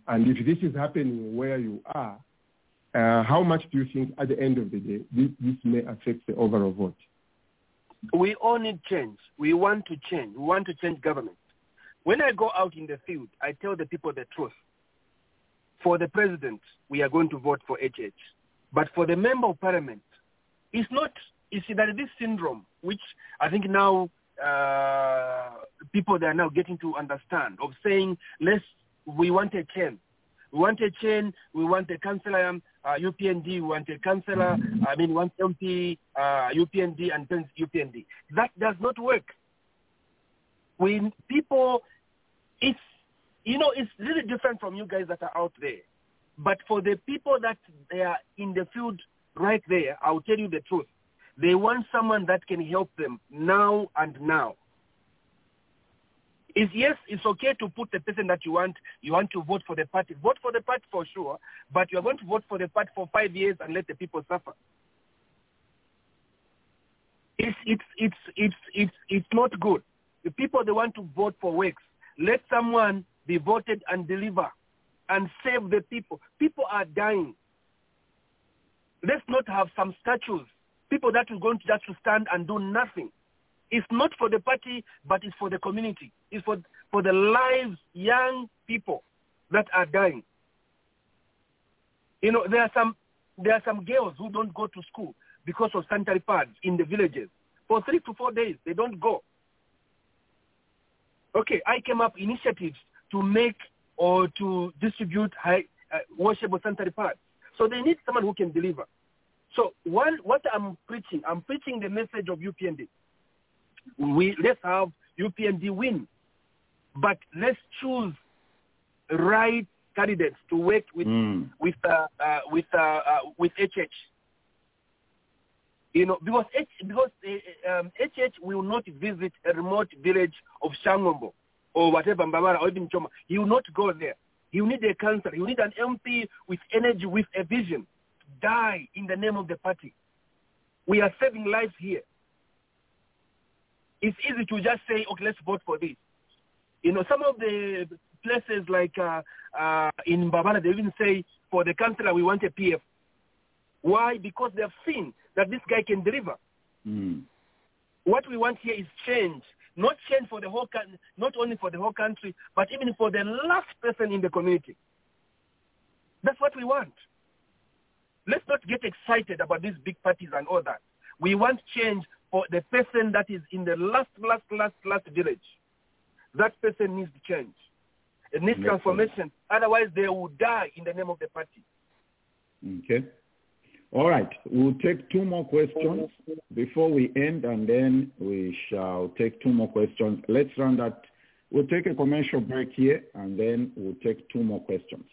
And if this is happening where you are, uh, how much do you think at the end of the day this, this may affect the overall vote? We all need change. We want to change. We want to change government. When I go out in the field, I tell the people the truth. For the president, we are going to vote for HH. But for the member of parliament, it's not, you see, that this syndrome, which I think now uh, people they are now getting to understand, of saying, let's, we want a chain. We want a chain, we want a councillor, uh, UPND, want a councillor, I mean, one MP, uh, UPND, and then UPND. That does not work. When people, it's, you know, it's really different from you guys that are out there. But for the people that they are in the field right there, I'll tell you the truth. They want someone that can help them now and now. Is yes, it's okay to put the person that you want. You want to vote for the party. Vote for the party for sure, but you're going to vote for the party for five years and let the people suffer. It's it's it's it's it's it's not good. The people they want to vote for works. Let someone be voted and deliver and save the people. People are dying. Let's not have some statues. People that are going to just stand and do nothing. It's not for the party, but it's for the community. It's for for the lives, young people that are dying. You know, there are some there are some girls who don't go to school because of sanitary pads in the villages. For three to four days, they don't go. Okay, I came up initiatives to make or to distribute high, uh, washable sanitary pads. So they need someone who can deliver. So one, what I'm preaching, I'm preaching the message of UPND. We let's have UPND win, but let's choose right candidates to work with Mm. with uh, uh, with uh, uh, with HH. You know, because H, because uh, um, HH will not visit a remote village of Shangombo or whatever Mbabala or even Choma. He will not go there. He will need a councillor. He will need an MP with energy, with a vision. Die in the name of the party. We are saving lives here. It's easy to just say, okay, let's vote for this. You know, some of the places like uh, uh, in Mbabala, they even say, for the councillor, we want a PF. Why? Because they have seen that this guy can deliver. Mm. What we want here is change, not change for the whole coun- not only for the whole country, but even for the last person in the community. That's what we want. Let's not get excited about these big parties and all that. We want change for the person that is in the last, last, last, last village. That person needs to change. It needs Makes transformation. Otherwise, they will die in the name of the party. Okay. All right. We'll take two more questions before we end, and then we shall take two more questions. Let's run that. We'll take a commercial break here, and then we'll take two more questions.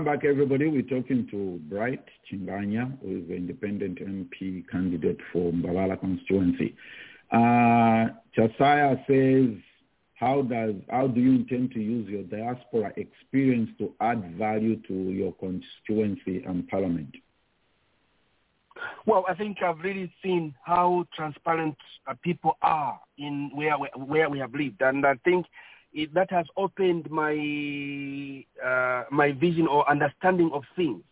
Welcome back everybody. We're talking to Bright Chinganya, who is the independent MP candidate for Mbabala constituency. Uh, Josiah says, how does how do you intend to use your diaspora experience to add value to your constituency and parliament? Well, I think I've really seen how transparent uh, people are in where where we have lived, and I think it, that has opened my uh, my vision or understanding of things.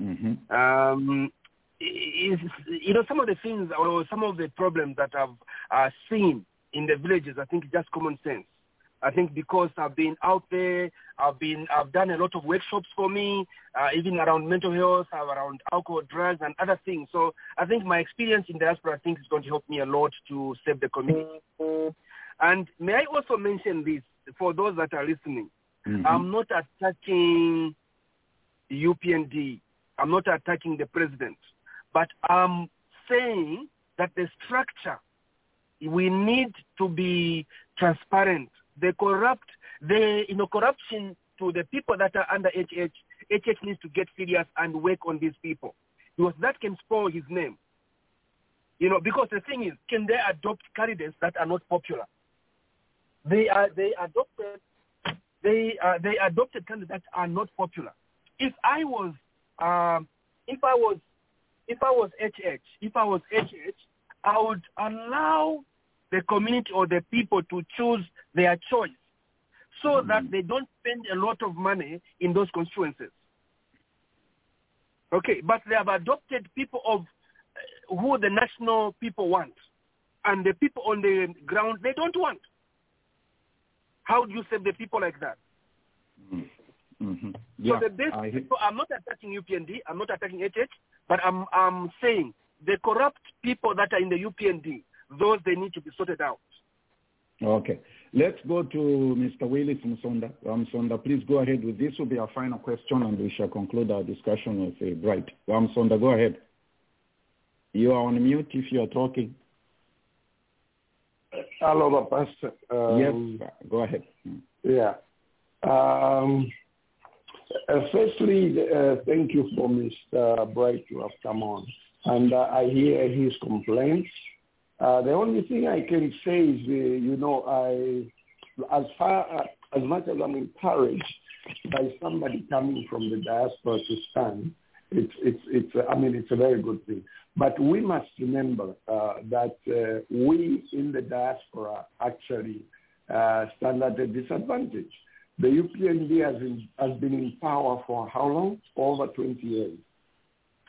Mm-hmm. Um, is, you know, some of the things or some of the problems that I've uh, seen in the villages, I think just common sense. I think because I've been out there, I've been, I've done a lot of workshops for me, uh, even around mental health, around alcohol, drugs, and other things. So I think my experience in diaspora, I think, is going to help me a lot to save the community. And may I also mention this for those that are listening? Mhm. I'm not attacking UPND. I'm not attacking the president, but I'm saying that the structure, we need to be transparent. The corrupt, the you know corruption to the people that are under HH, HH needs to get serious and work on these people because that can spoil his name. You know, because the thing is, can they adopt candidates that are not popular? They are they adopted they uh, they adopted candidates that are not popular. If I was um, if I was if I was HH, if I was HH, I would allow the community or the people to choose their choice so that they don't spend a lot of money in those constituencies. Okay, but they have adopted people of uh, who the national people want, and the people on the ground they don't want. How do you save the people like that? Mm-hmm. Yeah, so the best I, people, I'm not attacking UPND, I'm not attacking HH, but I'm, I'm saying the corrupt people that are in the UPND, those they need to be sorted out. Okay. Let's go to Mr. Willis Msonda. Msonda, please go ahead with this. will be our final question, and we shall conclude our discussion with uh, Bright. Msonda, go ahead. You are on mute if you are talking. Hello, Pastor. Um, yes, go ahead. Yeah. Um, uh, firstly, uh, thank you for Mr. Bright to have come on. And uh, I hear his complaints. Uh, the only thing I can say is, uh, you know, I, as far as much as I'm encouraged by somebody coming from the diaspora to stand, it's it's it's uh, I mean it's a very good thing. But we must remember uh, that uh, we in the diaspora actually uh, stand at a disadvantage. The UPND has, in, has been in power for how long? Over 20 years.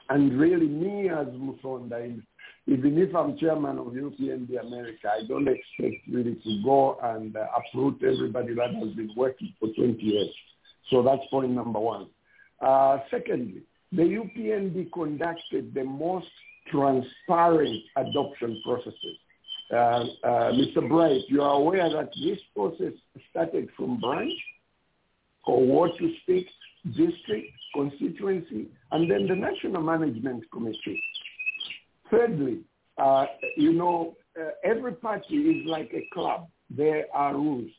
And really, me as Musonda, even if I'm chairman of UPND America, I don't expect really to go and uh, uproot everybody that has been working for 20 years. So that's point number one. Uh, secondly, the UPND conducted the most transparent adoption processes. Uh, uh, Mr. Bright, you are aware that this process started from branch or what to speak, district, constituency, and then the National Management Committee. Thirdly, uh, you know, uh, every party is like a club. There are rules,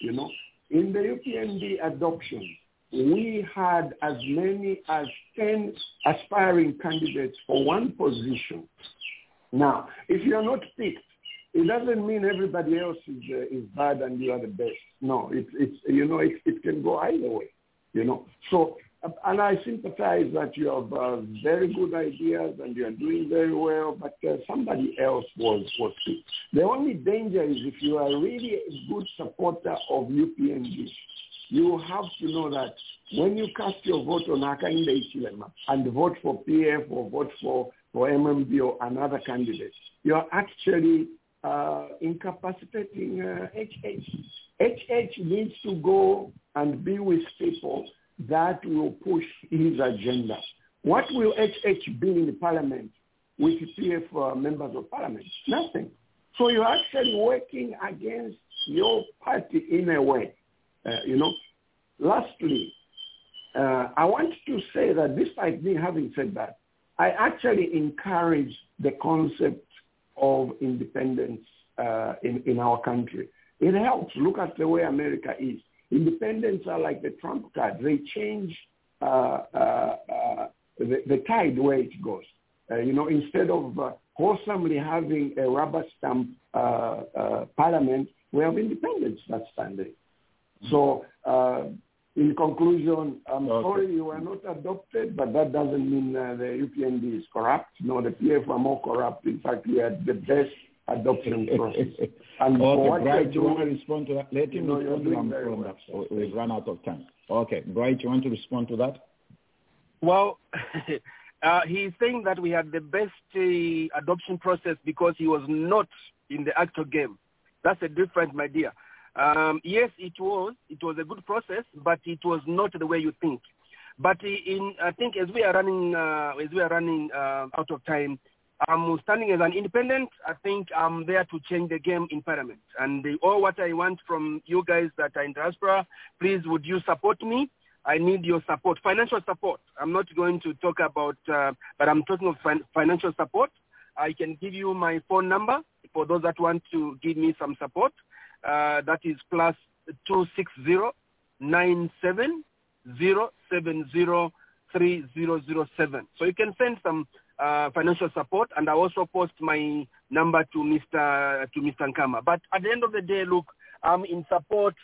you know. In the UPND adoption, we had as many as 10 aspiring candidates for one position. Now, if you're not picked, it doesn't mean everybody else is uh, is bad and you are the best. No, it's it's you know it, it can go either way, you know. So and I sympathize that you have uh, very good ideas and you are doing very well, but uh, somebody else was was picked. The only danger is if you are really a good supporter of UPND, you have to know that when you cast your vote on Hakainde Hichilema and vote for PF or vote for, for MMD or another candidate, you're actually uh, incapacitating uh, HH. HH needs to go and be with people that will push his agenda. What will HH be in the parliament with PF uh, members of parliament? Nothing. So you're actually working against your party in a way, uh, you know. Lastly, uh, I want to say that despite me having said that, I actually encourage the concept of independence uh, in, in our country. It helps. Look at the way America is. Independents are like the trump card. They change uh, uh, uh, the, the tide where it goes. You know, instead of wholesomely having a rubber stamp uh, uh, parliament, we have independence that's standing. So, uh, in conclusion, I'm Okay. sorry you were not adopted, but that doesn't mean uh, the UPND is corrupt. No, the PF are more corrupt. In fact, we had the best adoption (laughs) process. And for Okay, what Bright, you're you want to respond to that? Let him you know, you're respond to doing that very from well, that. sir. We've run out of time. Okay, Bright, you want to respond to that? Well, (laughs) uh, he's saying that we had the best uh, adoption process because he was not in the actual game. That's a different, my dear. Um, yes, it was. It was a good process, but it was not the way you think. But in, I think as we are running, uh, as we are running uh, out of time, I'm standing as an independent. I think I'm there to change the game in Parliament. And the, all what I want from you guys that are in diaspora, please would you support me? I need your support, financial support. I'm not going to talk about, uh, but I'm talking of fin- financial support. I can give you my phone number for those that want to give me some support. Uh, that is plus two six zero nine seven zero seven zero three zero zero seven. So you can send some uh, financial support, and I also post my number to Mr. to Mr. Nkama. But at the end of the day, look, I'm in support.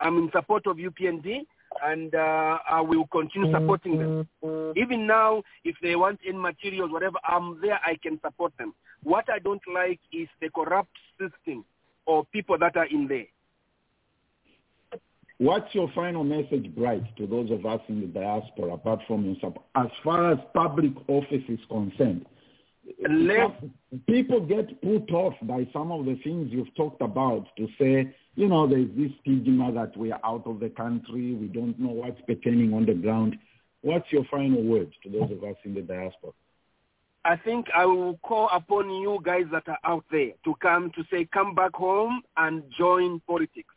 I'm in support of UPND, and uh, I will continue supporting them. Even now, if they want any materials, whatever, I'm there. I can support them. What I don't like is the corrupt system or people that are in there. What's your final message, Bright, to those of us in the diaspora, apart from your support, as far as public office is concerned? Let- people get put off by some of the things you've talked about to say, you know, there's this stigma that we are out of the country, we don't know what's pertaining on the ground. What's your final words to those of us in the diaspora? I think I will call upon you guys that are out there to come to say, come back home and join politics.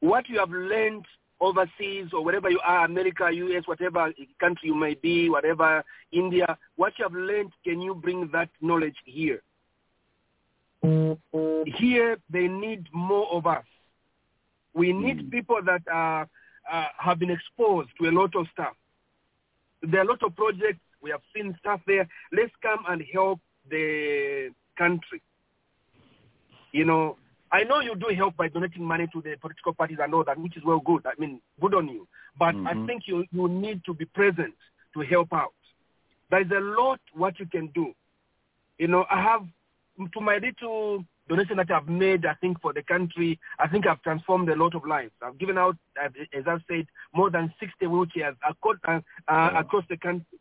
What you have learned overseas or wherever you are, America, US, whatever country you may be, whatever, India, what you have learned, can you bring that knowledge here? Here, they need more of us. We need people that are, uh, have been exposed to a lot of stuff. There are a lot of projects. We have seen stuff there. Let's come and help the country. You know, I know you do help by donating money to the political parties and all that, which is well good. I mean, good on you. But I Mhm. think you, you need to be present to help out. There is a lot what you can do. You know, I have, to my little donation that I've made, I think, for the country, I think I've transformed a lot of lives. I've given out, as I've said, more than 60 wheelchairs across, uh, uh, across the country.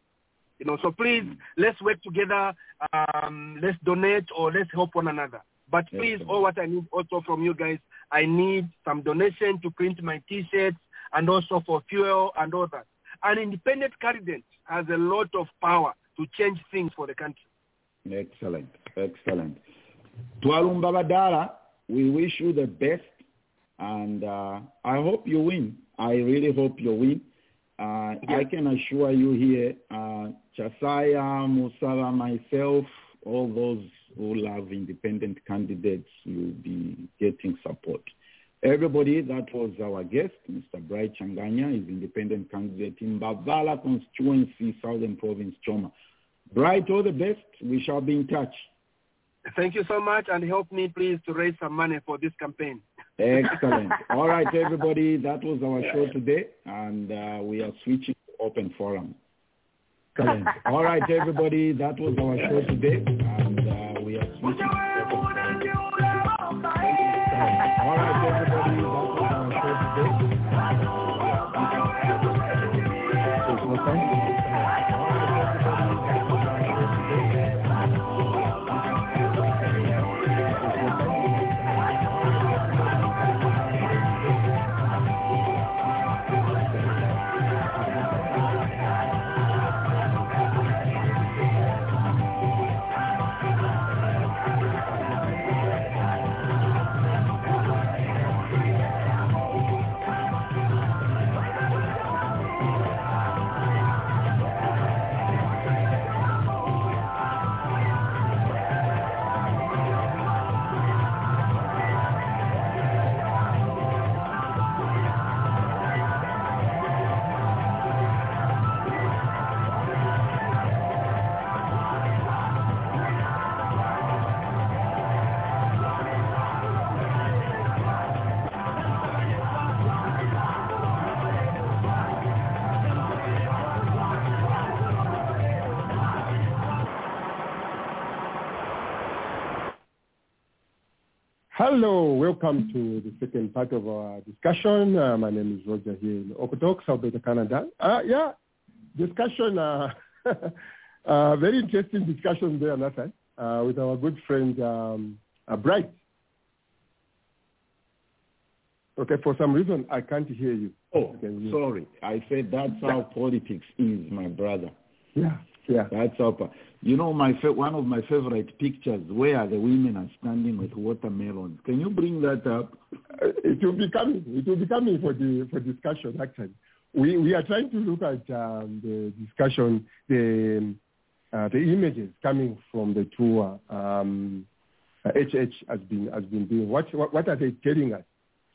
You know, so please, let's work together. Um, let's donate or let's help one another. But please, all what I need also from you guys, I need some donation to print my T-shirts and also for fuel and all that. An independent candidate has a lot of power to change things for the country. Excellent, excellent. Twalumba Badala, we wish you the best, and uh, I hope you win. I really hope you win. Uh, I can assure you here, uh, Chasaya, Musala, myself, all those who love independent candidates will be getting support. Everybody, that was our guest, Mr. Bright Chinganya, is independent candidate in Mbabala constituency, Southern Province, Choma. Bright, all the best. We shall be in touch. Thank you so much and help me please to raise some money for this campaign. Excellent. (laughs) All right, everybody, that was our show today, and uh, we are switching to open forum. Excellent. All right, everybody, that was our show today, and uh, we are switching Hello, welcome to the second part of our discussion. Uh, my name is Roger here in Okotoks, Alberta, Canada. Uh, yeah, discussion, uh, (laughs) uh, very interesting discussion there, Nathan, uh, with our good friend um, uh, Bright. Okay, for some reason I can't hear you. Oh, Can you- sorry. I said that's how politics is, my brother. Yeah, yeah. That's how. You know, my one of my favorite pictures where the women are standing with watermelons. Can you bring that up? Uh, it will be coming. It will be coming for the for discussion. Actually, we we are trying to look at um, the discussion, the uh, the images coming from the tour. Um, uh, HH has been has been doing. What what, what are they telling us?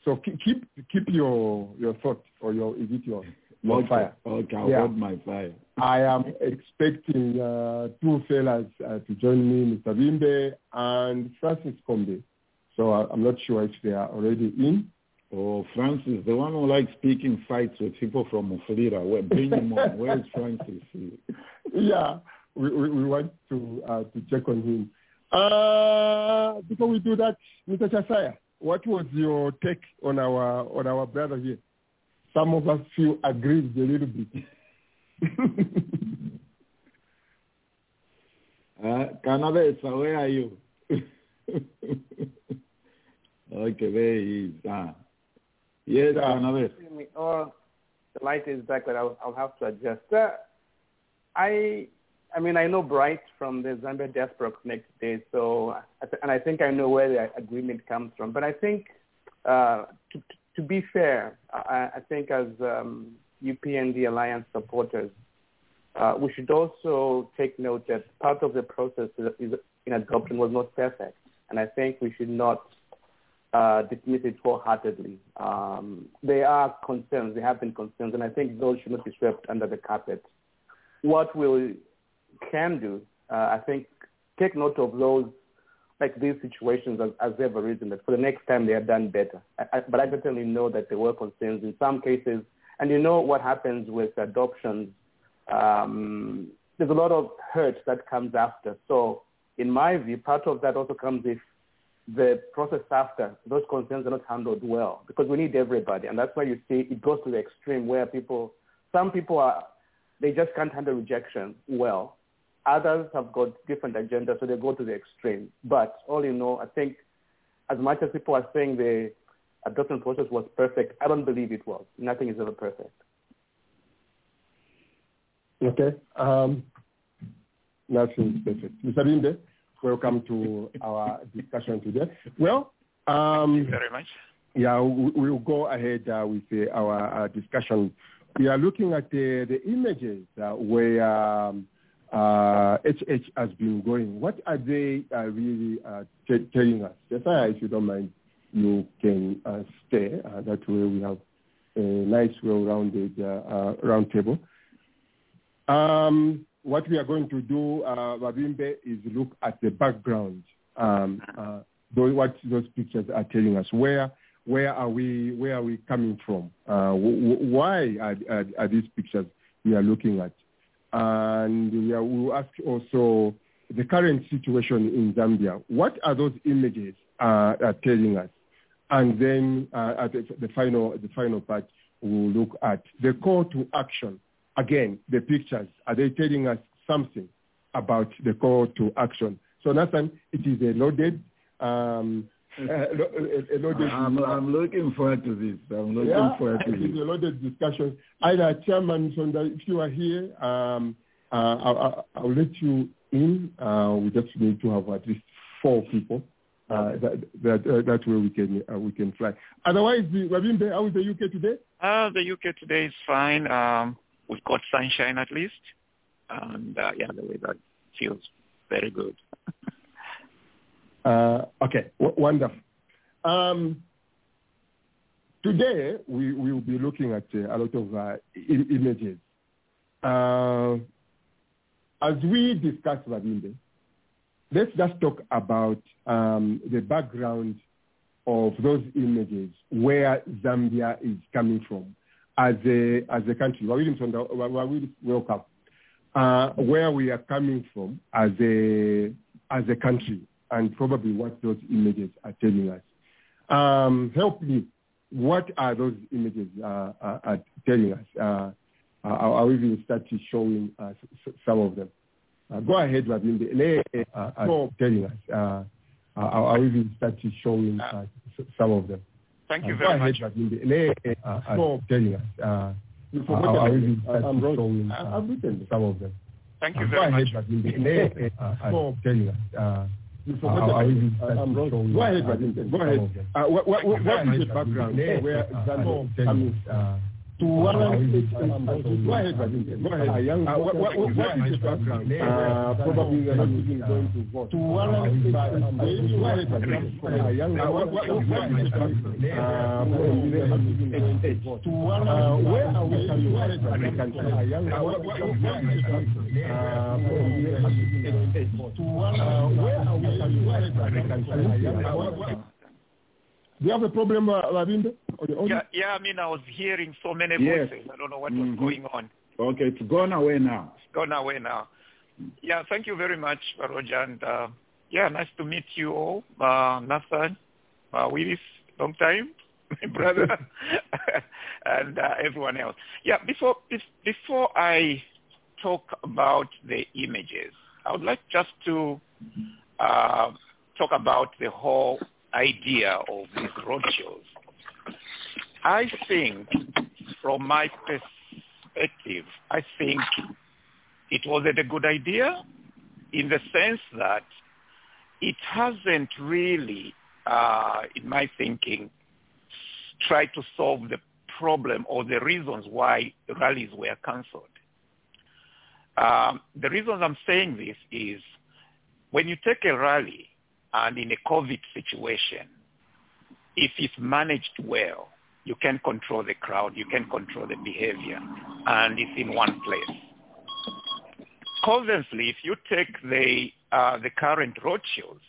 So keep keep, keep your your thought or your is it your your okay. fire. Okay, I'll Yeah. hold my fire. I am expecting uh, two fellas uh, to join me, Mr. Bimbe and Francis Combe. So uh, I'm not sure if they are already in. Oh, Francis, the one who likes picking fights with people from Mufulira. Well, bring him on. Where's (laughs) Francis? yeah, we, we, we want to uh, to check on him. Uh, before we do that, Mr. Chasaya, what was your take on our on our brother here? Some of us feel aggrieved a little bit. (laughs) Uh, Canavesa, where are you? okay, there he is. Ah. Yes, Yeah. Canavesa. Oh, the light is back, but I'll, I'll have to adjust. Uh, I, I mean, I know Bright from the Zambia Diaspora Connect days, so I and I think I know where the agreement comes from. But I think, uh, to, be fair, I, I think as um, UPND Alliance supporters, uh, we should also take note that part of the process is, in adoption was not perfect, and I think we should not uh, dismiss it wholeheartedly. Um, there are concerns, there have been concerns, and I think those should not be swept under the carpet. What we can do, uh, I think, take note of those, like these situations as, as they've arisen, that for the next time they are done better. I, I, but I certainly know that there were concerns in some cases, and you know what happens with adoptions. Um, there's a lot of hurt that comes after. So in my view, part of that also comes if the process after those concerns are not handled well because we need everybody and that's why you see it goes to the extreme where people some people are they just can't handle rejection well others have got different agendas so they go to the extreme but all in all i think as much as people are saying the adoption process was perfect i don't believe it was nothing is ever perfect Okay. Um, nothing perfect. Mr. Bimbe, welcome to our discussion today. Well, um, Thank you very much. yeah, we- we'll go ahead uh, with uh, our uh, discussion. We are looking at the, the images uh, where um, uh, HH has been going. What are they uh, really uh, t- telling us? Josiah, if you don't mind, you can uh, stay. Uh, that way we have a nice, well-rounded uh, uh, round table. Um, what we are going to do, uh, Babimbe, is look at the background. Um, uh, what those pictures are telling us. Where, where are we? Where are we coming from? Uh, w- w- why are, are, are these pictures we are looking at? And we, are, we will ask also the current situation in Zambia. What are those images uh, are telling us? And then uh, at the, the final, the final part, we'll look at the call to action again, the pictures, are they telling us something about the call to action? So Nathan, it is a loaded, um, a, a loaded. I'm, I'm looking forward to this. I'm looking yeah, forward to (laughs) it is this. a loaded discussion. Either Chairman Sonda, if you are here, um, uh, I'll, I'll, I'll let you in. Uh, we just need to have at least four people. Uh, that that, uh, that way we can uh, we can fly. Otherwise, the, Wabimbe, how is the UK today? Uh, the UK today is fine. Um, we've got sunshine at least. And uh, yeah, the weather feels very good. Uh, okay, w- wonderful. Um, today, we we will be looking at uh, a lot of uh, I- images. Uh, as we discussed, Babinde, let's just talk about um, the background of those images, where Zambia is coming from as a as a country. Wawili, welcome. Uh, where we are coming from as a as a country, and probably what those images are telling us. Um, help me. What are those images uh, uh, uh, telling us? Uh, uh, I'll even start to showing uh, s- some of them. Uh, go ahead, Rabinde. Uh, uh, telling us. Uh, uh, I'll even start to showing uh, some of them. Thank you Uh, very much. ahead. Uh, uh, telling us. Uh, I'll, I'll even start I'm wrong. showing uh, I've written some of them. Thank Uh, you go very ahead, much. Rabinde. Uh, uh, telling us. Uh, (laughs) You I'll, forgot I'll about- I'm wrong. Go ahead, uh, Go ahead. Uh, what, what, what, what is the background? Where Uh, Zambia uh, is telling coming us, uh, to I'll warrant even it? start Go ahead, uh, Rabinde. Go some ahead. of Uh, what, what, what, what is the background? Uh, probably they're not even going to vote. To warrant it, go ahead, Rabinde. Uh, young- uh, what, what, what is the background? Uh, probably they're not even going to vote. To warrant uh, where are we coming from as a country? Uh, young- uh, what, what, what is the background? Uh, probably they're not even going to vote. To warrant uh, where are we coming from as a country? Uh, young- uh, what, what, do you have a problem, uh? Or the audio? Yeah, yeah. I mean, I was hearing so many Yes. voices. I don't know what Mhm. was going on. Okay, it's gone away now. It's gone away now. Yeah, thank you very much, Baroja. And uh, yeah, nice to meet you all. Uh, Nathan, uh, Willis, long time, (laughs) my brother, (laughs) and uh, everyone else. Yeah, before before I talk about the images, I would like just to uh, talk about the whole idea of these roadshows. I think, from my perspective, I think it wasn't a good idea in the sense that it hasn't really, uh, in my thinking, tried to solve the problem or the reasons why rallies were cancelled. Um, the reasons I'm saying this is when you take a rally and in a COVID situation, if it's managed well, you can control the crowd, you can control the behavior, and it's in one place. Conversely, if you take the uh, the current roadshows,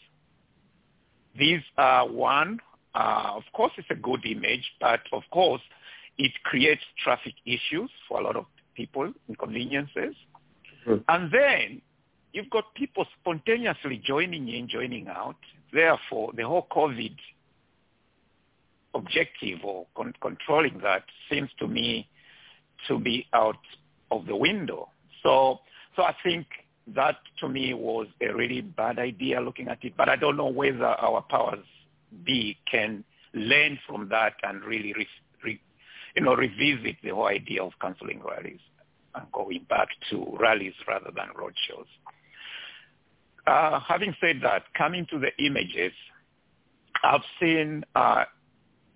these are one. Uh, of course, it's a good image, but of course, it creates traffic issues for a lot of people, inconveniences, and then you've got people spontaneously joining in, joining out. Therefore, the whole COVID objective or con- controlling that seems to me to be out of the window. So, so I think that to me was a really bad idea looking at it, but I don't know whether our powers be can learn from that and really, re, re, you know, revisit the whole idea of cancelling rallies and going back to rallies rather than roadshows. Uh, having said that, coming to the images, I've seen uh,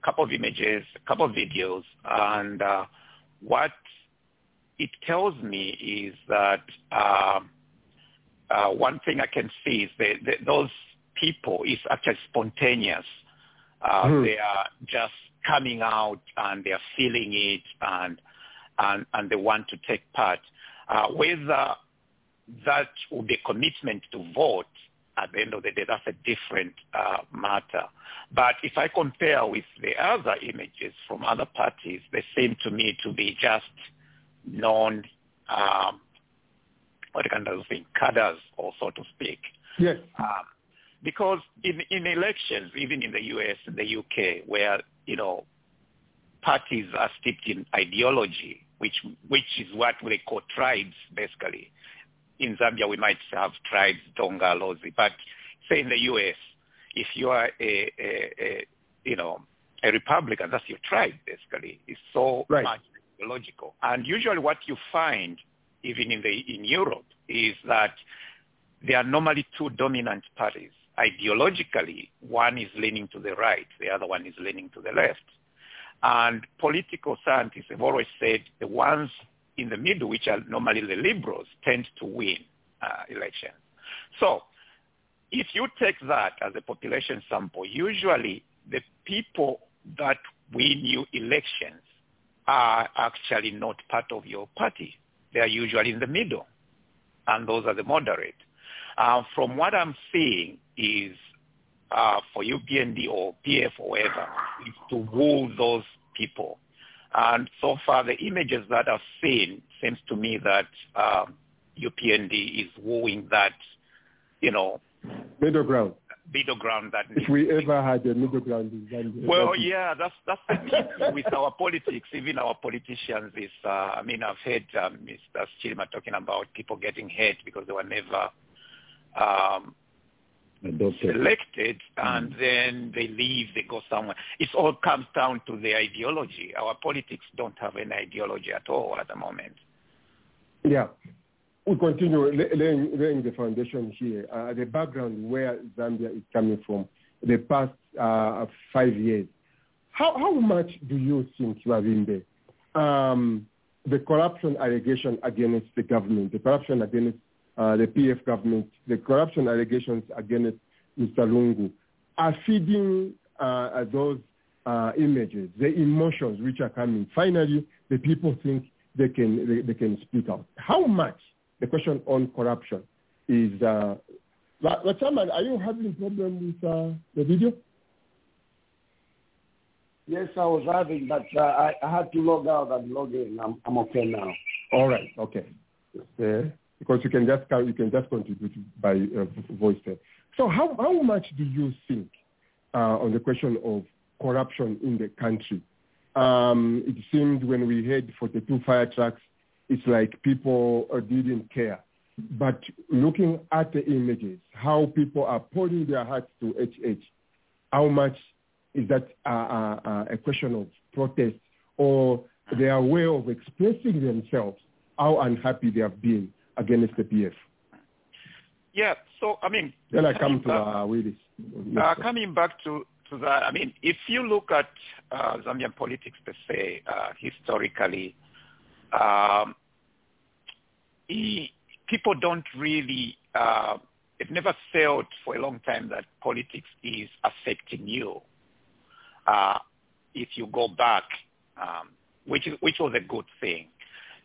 couple of images, a couple of videos, and uh, what it tells me is that uh, uh, one thing I can see is that, that those people is actually spontaneous. Uh, Hmm. They are just coming out and they are feeling it and and, and they want to take part. Uh, whether that will be a commitment to vote at the end of the day, that's a different uh, matter. But if I compare with the other images from other parties, they seem to me to be just non, um, what kind of thing, cadres, or so to speak. Yes. Um, because in, in elections, even in the US and the UK, where, you know, parties are steeped in ideology, which, which is what we call tribes, basically. In Zambia, we might have tribes, Tonga, Lozi, but say in the US, if you are a, a, a you know, a Republican, that's your tribe, basically. It's so Right. much ideological. And usually what you find, even in, the, in Europe, is that there are normally two dominant parties. Ideologically, one is leaning to the right, the other one is leaning to the left. And political scientists have always said the ones in the middle, which are normally the liberals, tend to win uh, elections. So if you take that as a population sample, usually the people that win you elections are actually not part of your party. They are usually in the middle, and those are the moderate. Uh, from what I'm seeing is uh, for UPND or PF or whatever, is to woo those people. And so far, the images that I've seen seems to me that um, UPND is wooing that, you know, Middle ground. middle ground that If we ever had a middle ground in Zambia. well, yeah, that's that's the with our politics. Even our politicians is, uh, I mean, I've heard um, Mr. Chilima talking about people getting hurt because they were never um, Adopted. elected, and then they leave, they go somewhere. It all comes down to the ideology. Our politics don't have any ideology at all at the moment. Yeah. We continue la- laying, laying the foundation here. Uh, the background where Zambia is coming from, the past uh, five years. How, how much do you think, Lavinde, um, the corruption allegation against the government, the corruption against uh, the PF government, the corruption allegations against Mr. Lungu are feeding uh, those uh, images, the emotions which are coming. Finally, the people think they can they, they can speak out. How much? The question on corruption is. Uh, Lachaman, are you having a problem with uh, the video? Yes, I was having, but uh, I, I had to log out and log in. I'm, I'm okay now. All right. Okay. Yeah. Because you can just you can just contribute by uh, voice there. So how how much do you think uh, on the question of corruption in the country? Um, it seemed when we had 42 fire trucks, it's like people uh, didn't care. But looking at the images, how people are pouring their hearts to HH, how much is that uh, uh, a question of protest or their way of expressing themselves, how unhappy they have been against the PF? Yeah. So I mean, Then I come to back- uh, Willis. Uh, coming back to, to that, I mean, if you look at uh, Zambian politics per se, uh, historically, um, e- people don't really, uh, it never felt for a long time that politics is affecting you. Uh, if you go back, um, which, is, which was a good thing.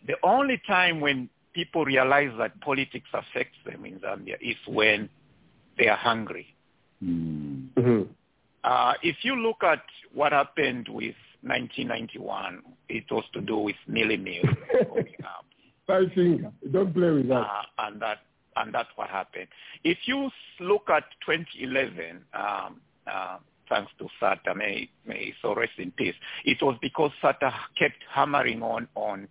The only time when people realize that politics affects them in Zambia is when they are hungry. Mhm. Uh, if you look at what happened with 1991, it was to do with mealie meal going up, Five finger. Don't play with that. uh, and that and that's what happened. If you look at 2011, um, uh, thanks to SATA, may may so rest in peace. It was because SATA kept hammering on on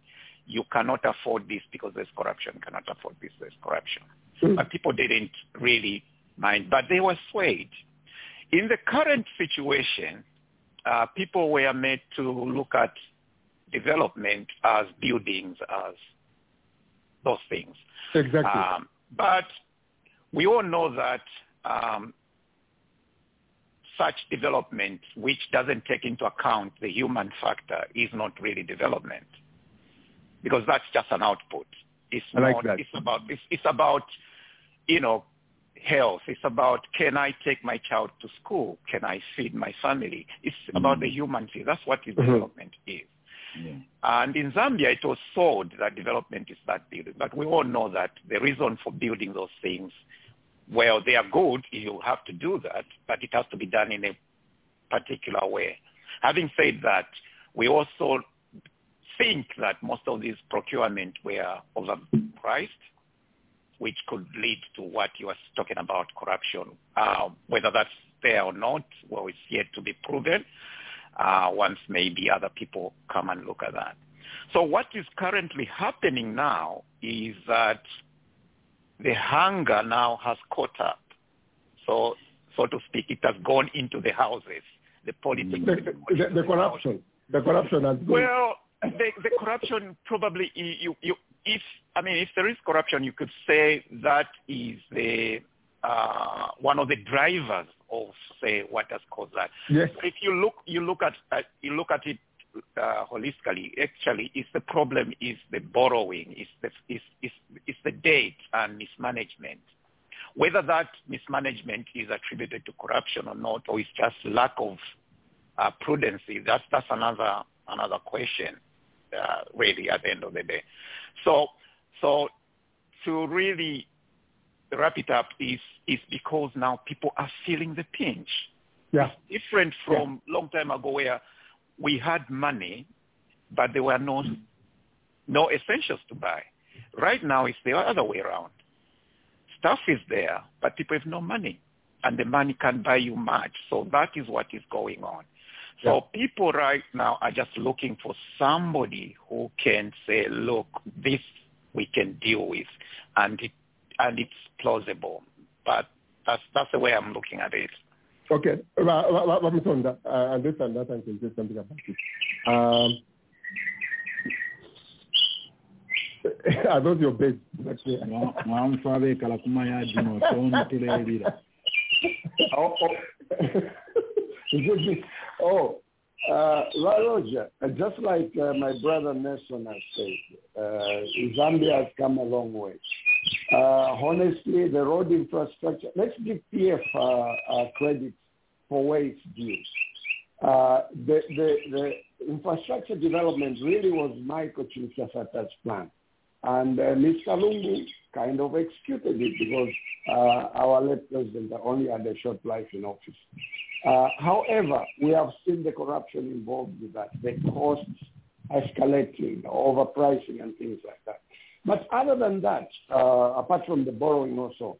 you cannot afford this because there's corruption, cannot afford this, there's corruption. But people didn't really mind, but they were swayed. In the current situation, uh, people were made to look at development as buildings, as those things. Exactly. Um, but we all know that um, such development, which doesn't take into account the human factor, is not really development because that's just an output. It's I like not. that. It's about. It's, it's about, you know, health. It's about can I take my child to school? Can I feed my family? It's about the human thing. That's what Mhm. development is. And in Zambia, it was sold that development is that building. But we all know that the reason for building those things, well, they are good. You have to do that, but it has to be done in a particular way. Having said that, we also think that most of these procurement were overpriced, which could lead to what you are talking about, corruption. Uh, whether that's there or not, well, it's yet to be proven uh, once maybe other people come and look at that. So what is currently happening now is that the hunger now has caught up. So, so to speak, it has gone into the houses. The politics. The, the, the corruption. The corruption has gone. Well, the, the corruption probably you, you, if I mean if there is corruption, you could say that is the uh, one of the drivers of say what has caused that. Yes. If you look you look at uh, you look at it uh, holistically, actually, is the problem is the borrowing, is the is is is the debt and mismanagement. Whether that mismanagement is attributed to corruption or not, or it's just lack of uh, prudency, that's that's another another question, uh, really, at the end of the day. So so to really wrap it up is is because now people are feeling the pinch. Yeah. Different from long time ago where we had money, but there were no no essentials to buy. Right now, it's the other way around. Stuff is there, but people have no money. and the money can't buy you much. So that is what is going on. So Yeah. people right now are just looking for somebody who can say, look, this we can deal with, and it and it's plausible. But that's that's the way I'm looking at it. Okay, Ra- Ra- Ra- Ramasonda, I understand that and can say something about it. Um, (laughs) are those your beds? (laughs) (laughs) Tontulelira (laughs) Oh, uh, uh, just like uh, my brother Nelson has said, uh, Zambia has come a long way. Uh, honestly, the road infrastructure, let's give PF uh, uh, credit for where it's due. Uh, the, the, the infrastructure development really was Michael Chilufya Sata's plan. And uh, Mr. Lungu kind of executed it because uh, our late president only had a short life in office. Uh, however, we have seen the corruption involved with that, the costs escalating, overpricing and things like that. But other than that, uh, apart from the borrowing also,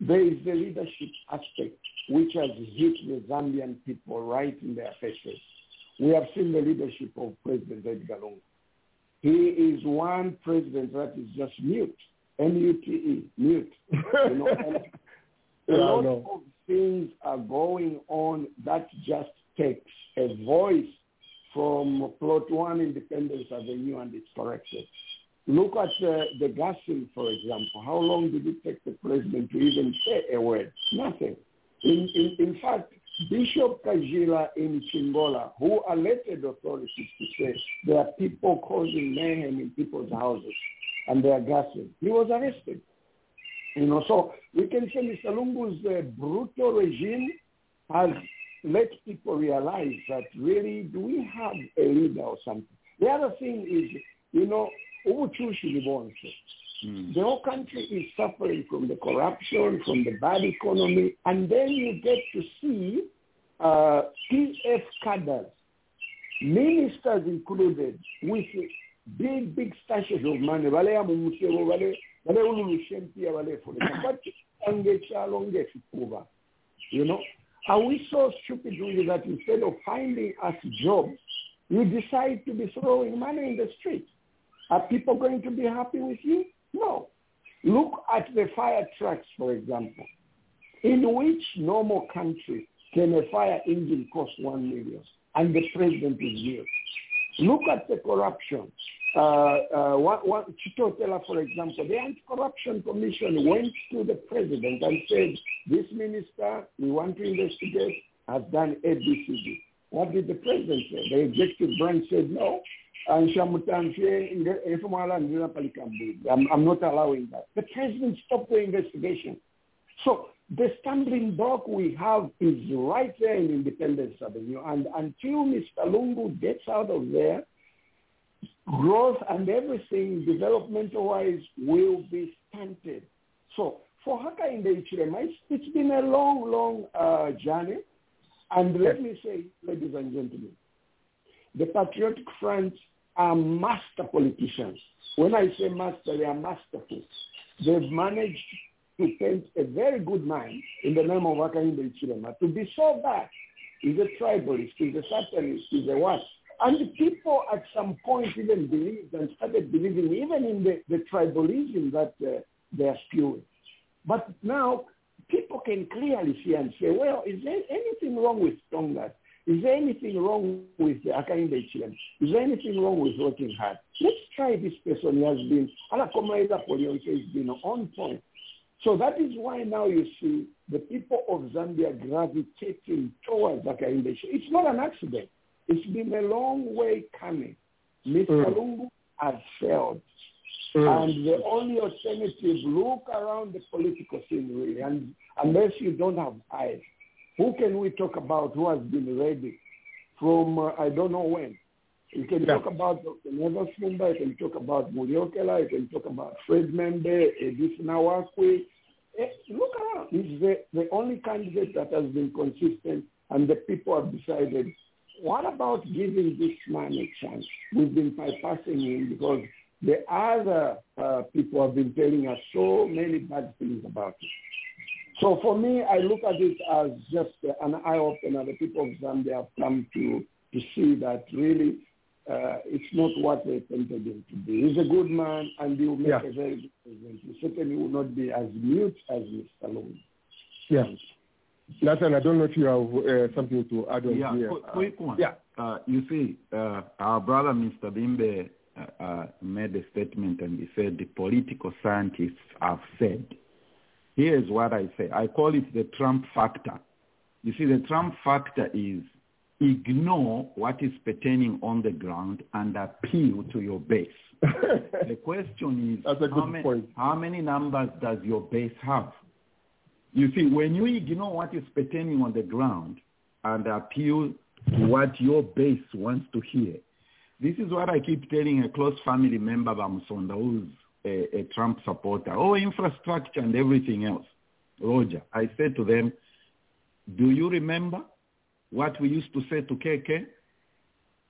there is the leadership aspect which has hit the Zambian people right in their faces. We have seen the leadership of President Edgar Lungu. He is one president that is just mute, M-U-T-E, mute. (laughs) You know, a lot know. of things are going on that just takes a voice from plot one Independence Avenue and it's corrected. Look at uh, the gassing, for example. How long did it take the president to even say a word? Nothing. In, in, in fact, Bishop Kajila in Chingola, who alerted authorities to say there are people causing mayhem in people's houses and they are gassing, he was arrested. You know, so we can say Mr. Lungu's uh, brutal regime has let people realize that really, do we have a leader or something? The other thing is, you know, libonse. The whole country is suffering from the corruption, from the bad economy, and then you get to see uh, PF cadres, ministers included, with big, big stashes of money. Bale ya mumusebo, bale bale ululushempia, bale angekyalo ng'ekifuba. You know, are we so stupid really that instead of finding us jobs, you decide to be throwing money in the street? Are people going to be happy with you? No. Look at the fire trucks, for example. In which normal country can a fire engine cost one million and the president is here? Look at the corruption. Uh, uh, what, what, Chitotela, for example, the Anti-Corruption Commission went to the president and said, this minister we want to investigate has done ABCD. What did the president say? The executive branch said no. And I'm, I'm not allowing that. The president stopped the investigation. So the stumbling block we have is right there in Independence Avenue. And until Mr. Lungu gets out of there, growth and everything developmental-wise will be stunted. So for Hakainde Hichilema, it's, it's been a long, long uh, journey. And let me say, ladies and gentlemen, the Patriotic Front are master politicians. When I say master, they are masterful. They've managed to paint a very good man in the name of Hakainde Hichilema to be so bad. He's a tribalist, he's a satanist, he's a what? And people at some point even believed and started believing even in the, the tribalism that uh, they are spewing. But now people can clearly see and say, well, is there anything wrong with Tonga? Is there anything wrong with Akainde Ichilem? Is there anything wrong with working hard? Let's try this person. He has been, Alakomaida Polion has been on point. So that is why now you see the people of Zambia gravitating towards Akainde. It's not an accident. It's been a long way coming. Mr. Mm. Lungu has failed. Mm. And the only alternative, look around the political scene really, and unless you don't have eyes, who can we talk about who has been ready from uh, I don't know when? You can Yeah. talk about Dr. Nevers Mumba, you can talk about Muriokela, you can talk about Fred M'membe, Edith Nawakwi. Eh, Look around. He's the, the only candidate that has been consistent, and the people have decided, what about giving this man a chance? We've been bypassing him because the other uh, people have been telling us so many bad things about him. So for me, I look at it as just an eye opener. The people of Zambia have come to to see that really uh, it's not what they painted him to be. He's a good man, and he will make Yeah. a very good president. He certainly will not be as mute as Mr. Long. Yeah. Nathan, I don't know if you have uh, something to add on Yeah, here. quick, quick one. Yeah. Uh, you see, uh, our brother Mr. Bimbe uh, uh, made a statement and he said the political scientists have said. Here's what I say. I call it the Trump factor. You see, the Trump factor is ignore what is pertaining on the ground and appeal to your base. (laughs) the question is, That's a how, good many, point. how many numbers does your base have? You see, when you ignore what is pertaining on the ground and appeal to what your base wants to hear, this is what I keep telling a close family member, Bamsonda, who's a, a Trump supporter. Oh, infrastructure and everything else. Roger, I said to them, do you remember what we used to say to KK?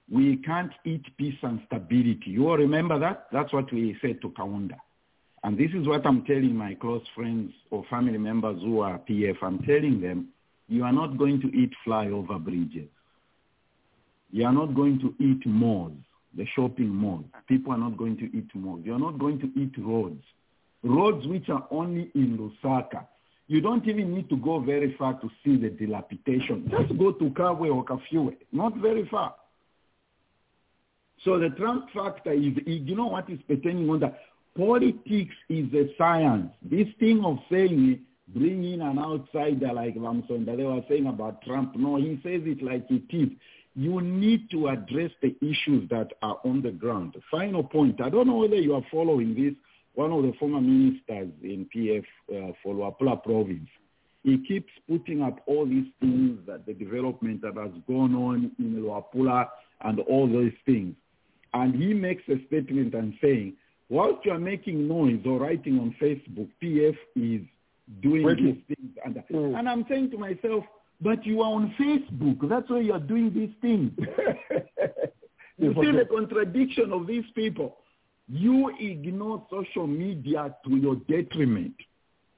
We can't eat peace and stability. You all remember that? That's what we said to Kaunda. And this is what I'm telling my close friends or family members who are PF. I'm telling them, you are not going to eat flyover bridges. You are not going to eat malls, the shopping malls. People are not going to eat malls. You are not going to eat roads. Roads which are only in Lusaka. You don't even need to go very far to see the dilapidation. Just go to Kabwe or Kafue. Not very far. So the Trump factor is, you know what is pertaining on that? Politics is a science. This thing of saying bringing an outsider like Ramson that they were saying about Trump, no, he says it like it is. You need to address the issues that are on the ground. Final point, I don't know whether you are following this. One of the former ministers in PF uh, for Luapula province, he keeps putting up all these things that the development that has gone on in Luapula and all those things. And he makes a statement and saying, whilst you are making noise or writing on Facebook, PF is doing Working. these things. And, Mm. and I'm saying to myself, but you are on Facebook. That's why you are doing these things. (laughs) You see the contradiction of these people. You ignore social media to your detriment.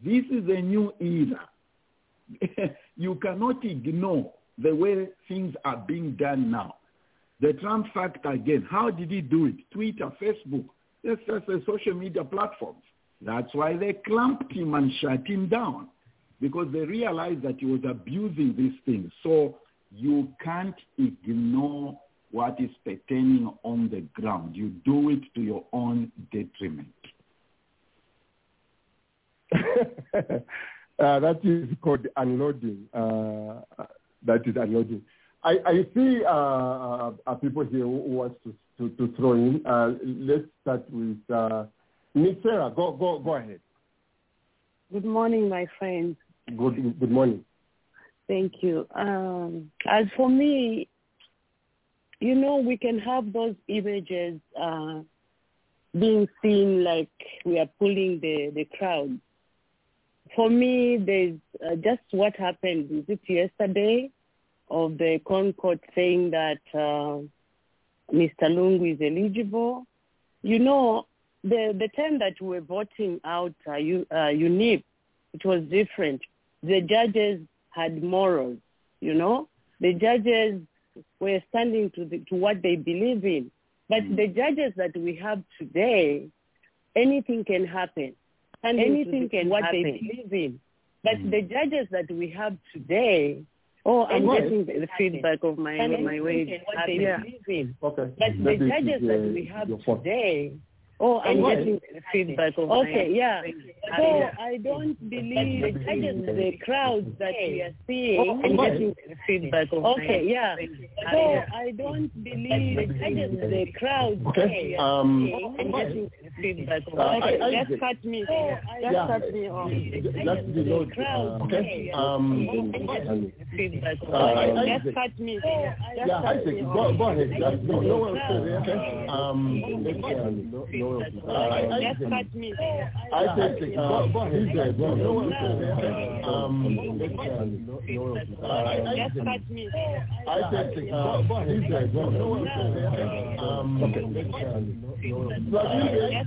This is a new era. (laughs) you cannot ignore the way things are being done now. The Trump factor again, how did he do it? Twitter, Facebook, that's just the social media platforms. That's why they clamped him and shut him down because they realized that he was abusing these things. So you can't ignore what is pertaining on the ground. You do it to your own detriment. (laughs) uh, that is called unloading. Uh, that is unloading. I, I see uh, uh, uh, people here who wants to, to, to throw in. Uh, let's start with uh, Miss Sarah. Go, go, go ahead. Good morning, my friends. Good, good morning. Thank you. Um, as for me, you know, we can have those images uh, being seen like we are pulling the, the crowd. For me, there's uh, just what happened. Is it yesterday of the ConCourt saying that uh, Mr. Lungu is eligible? You know, the the time that we were voting out uh, U, uh, UNIP, it was different. The judges had morals, you know. The judges were standing to the, to what they believe in. But the judges that we have today, anything can happen. And anything can what they believe in. But the judges that we have today, oh, I'm Go getting ahead. the feedback of my my anything way. can what they Yeah. Okay. But the That is, judges uh, that we have your fault. today, oh, I'm getting the feedback of okay, yeah. So I don't believe the crowds that we are seeing, I'm Go ahead. getting the feedback of okay, yeah. So I don't believe the crowds that we are Um, seeing, I'm getting the feedback of Uh, okay, I- I- just cut me, just Yeah. cut me off. That's the The Lord. crowds, Uh, okay. Um, feedback of Uh, I- okay, Isaac. just cut me, just yeah, cut Isaac, me go, ahead. No, no one okay. Um, no, no, uh, Just Isaac, cut me. Isaac, go, go ahead. No one says okay. Um, Um, Just cut me. I said, uh, these guys, no, no, um, okay. So I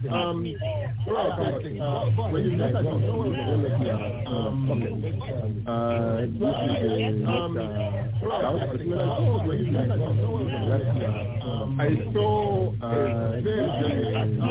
think, um, right, uh, when you look at the um, uh, this is a, um, I saw, uh, there's,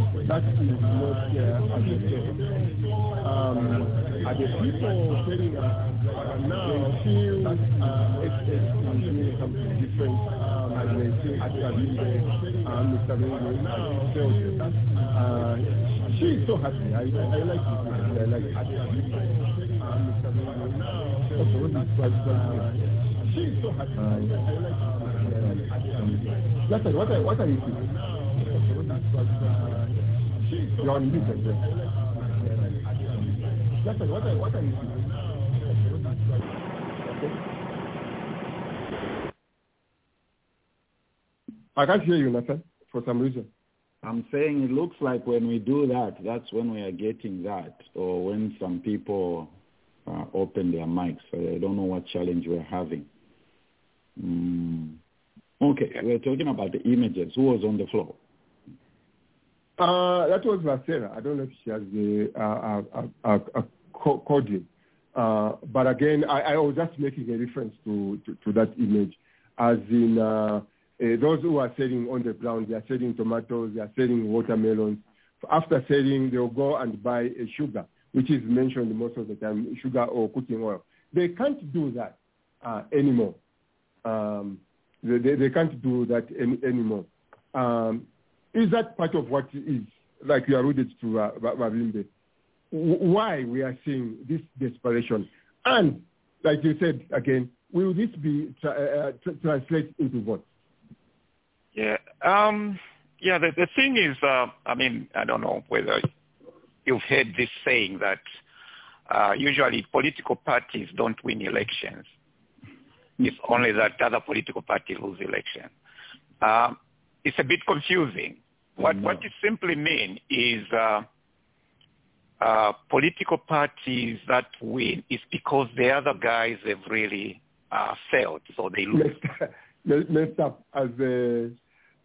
that is not uh, as it is. Um, are the people telling us now feel uh, it's, it's doing something different um, as they say at Ravinde, uh, Mr. Lungu now felt uh, she is so happy. I, I, I like it. I like it. Uh, Mr. Lungu now also this was uh, she is so happy. I, I like it. That's it. What are, what are you thinking? You're on mute, I guess. That's it. What are, what are you thinking? I can't hear you, Nathan, for some reason. I'm saying it looks like when we do that, that's when we are getting that, or when some people uh, open their mics. So I don't know what challenge we're having. Mm. Okay, we're talking about the images. Who was on the floor? Uh, that was Vasera. I don't know if she has the uh, uh, uh, uh, coding. Uh, but again, I, I was just making a reference to, to, to that image, as in uh, uh, those who are selling on the ground, they are selling tomatoes, they are selling watermelons. After selling, they'll go and buy a sugar, which is mentioned most of the time, sugar or cooking oil. They can't do that uh, anymore. Um, they, they, they can't do that any, anymore. Um, is that part of what is, like you alluded to, uh, why we are seeing this desperation? And, like you said again, will this be tra- uh, tra- translated into votes? Yeah. Um, yeah, the, the thing is, uh, I mean, I don't know whether you've heard this saying that uh, usually political parties don't win elections. It's only that other political parties lose election. Um, it's a bit confusing. What No. what it simply means is uh, uh, political parties that win is because the other guys have really uh, failed, so they lose. Messed, up, as the,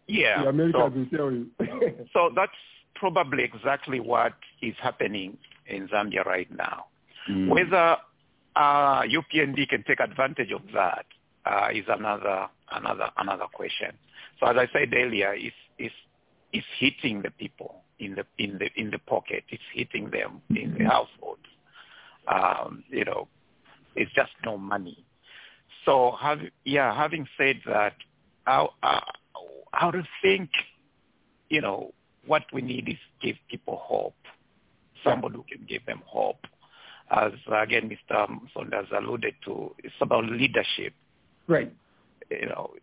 Yeah. the Americans so- you. (laughs) So that's probably exactly what is happening in Zambia right now. Mm. Whether uh, UPND can take advantage of that uh, is another another another question. So as I said earlier, it's it's it's hitting the people in the in the in the pocket. It's hitting them in the households. Um, you know, it's just no money. So have yeah, having said that, I I, I would think, you know, what we need is give people hope. Somebody who can give them hope. As again, Mr. Saunders alluded to, it's about leadership. right. You know,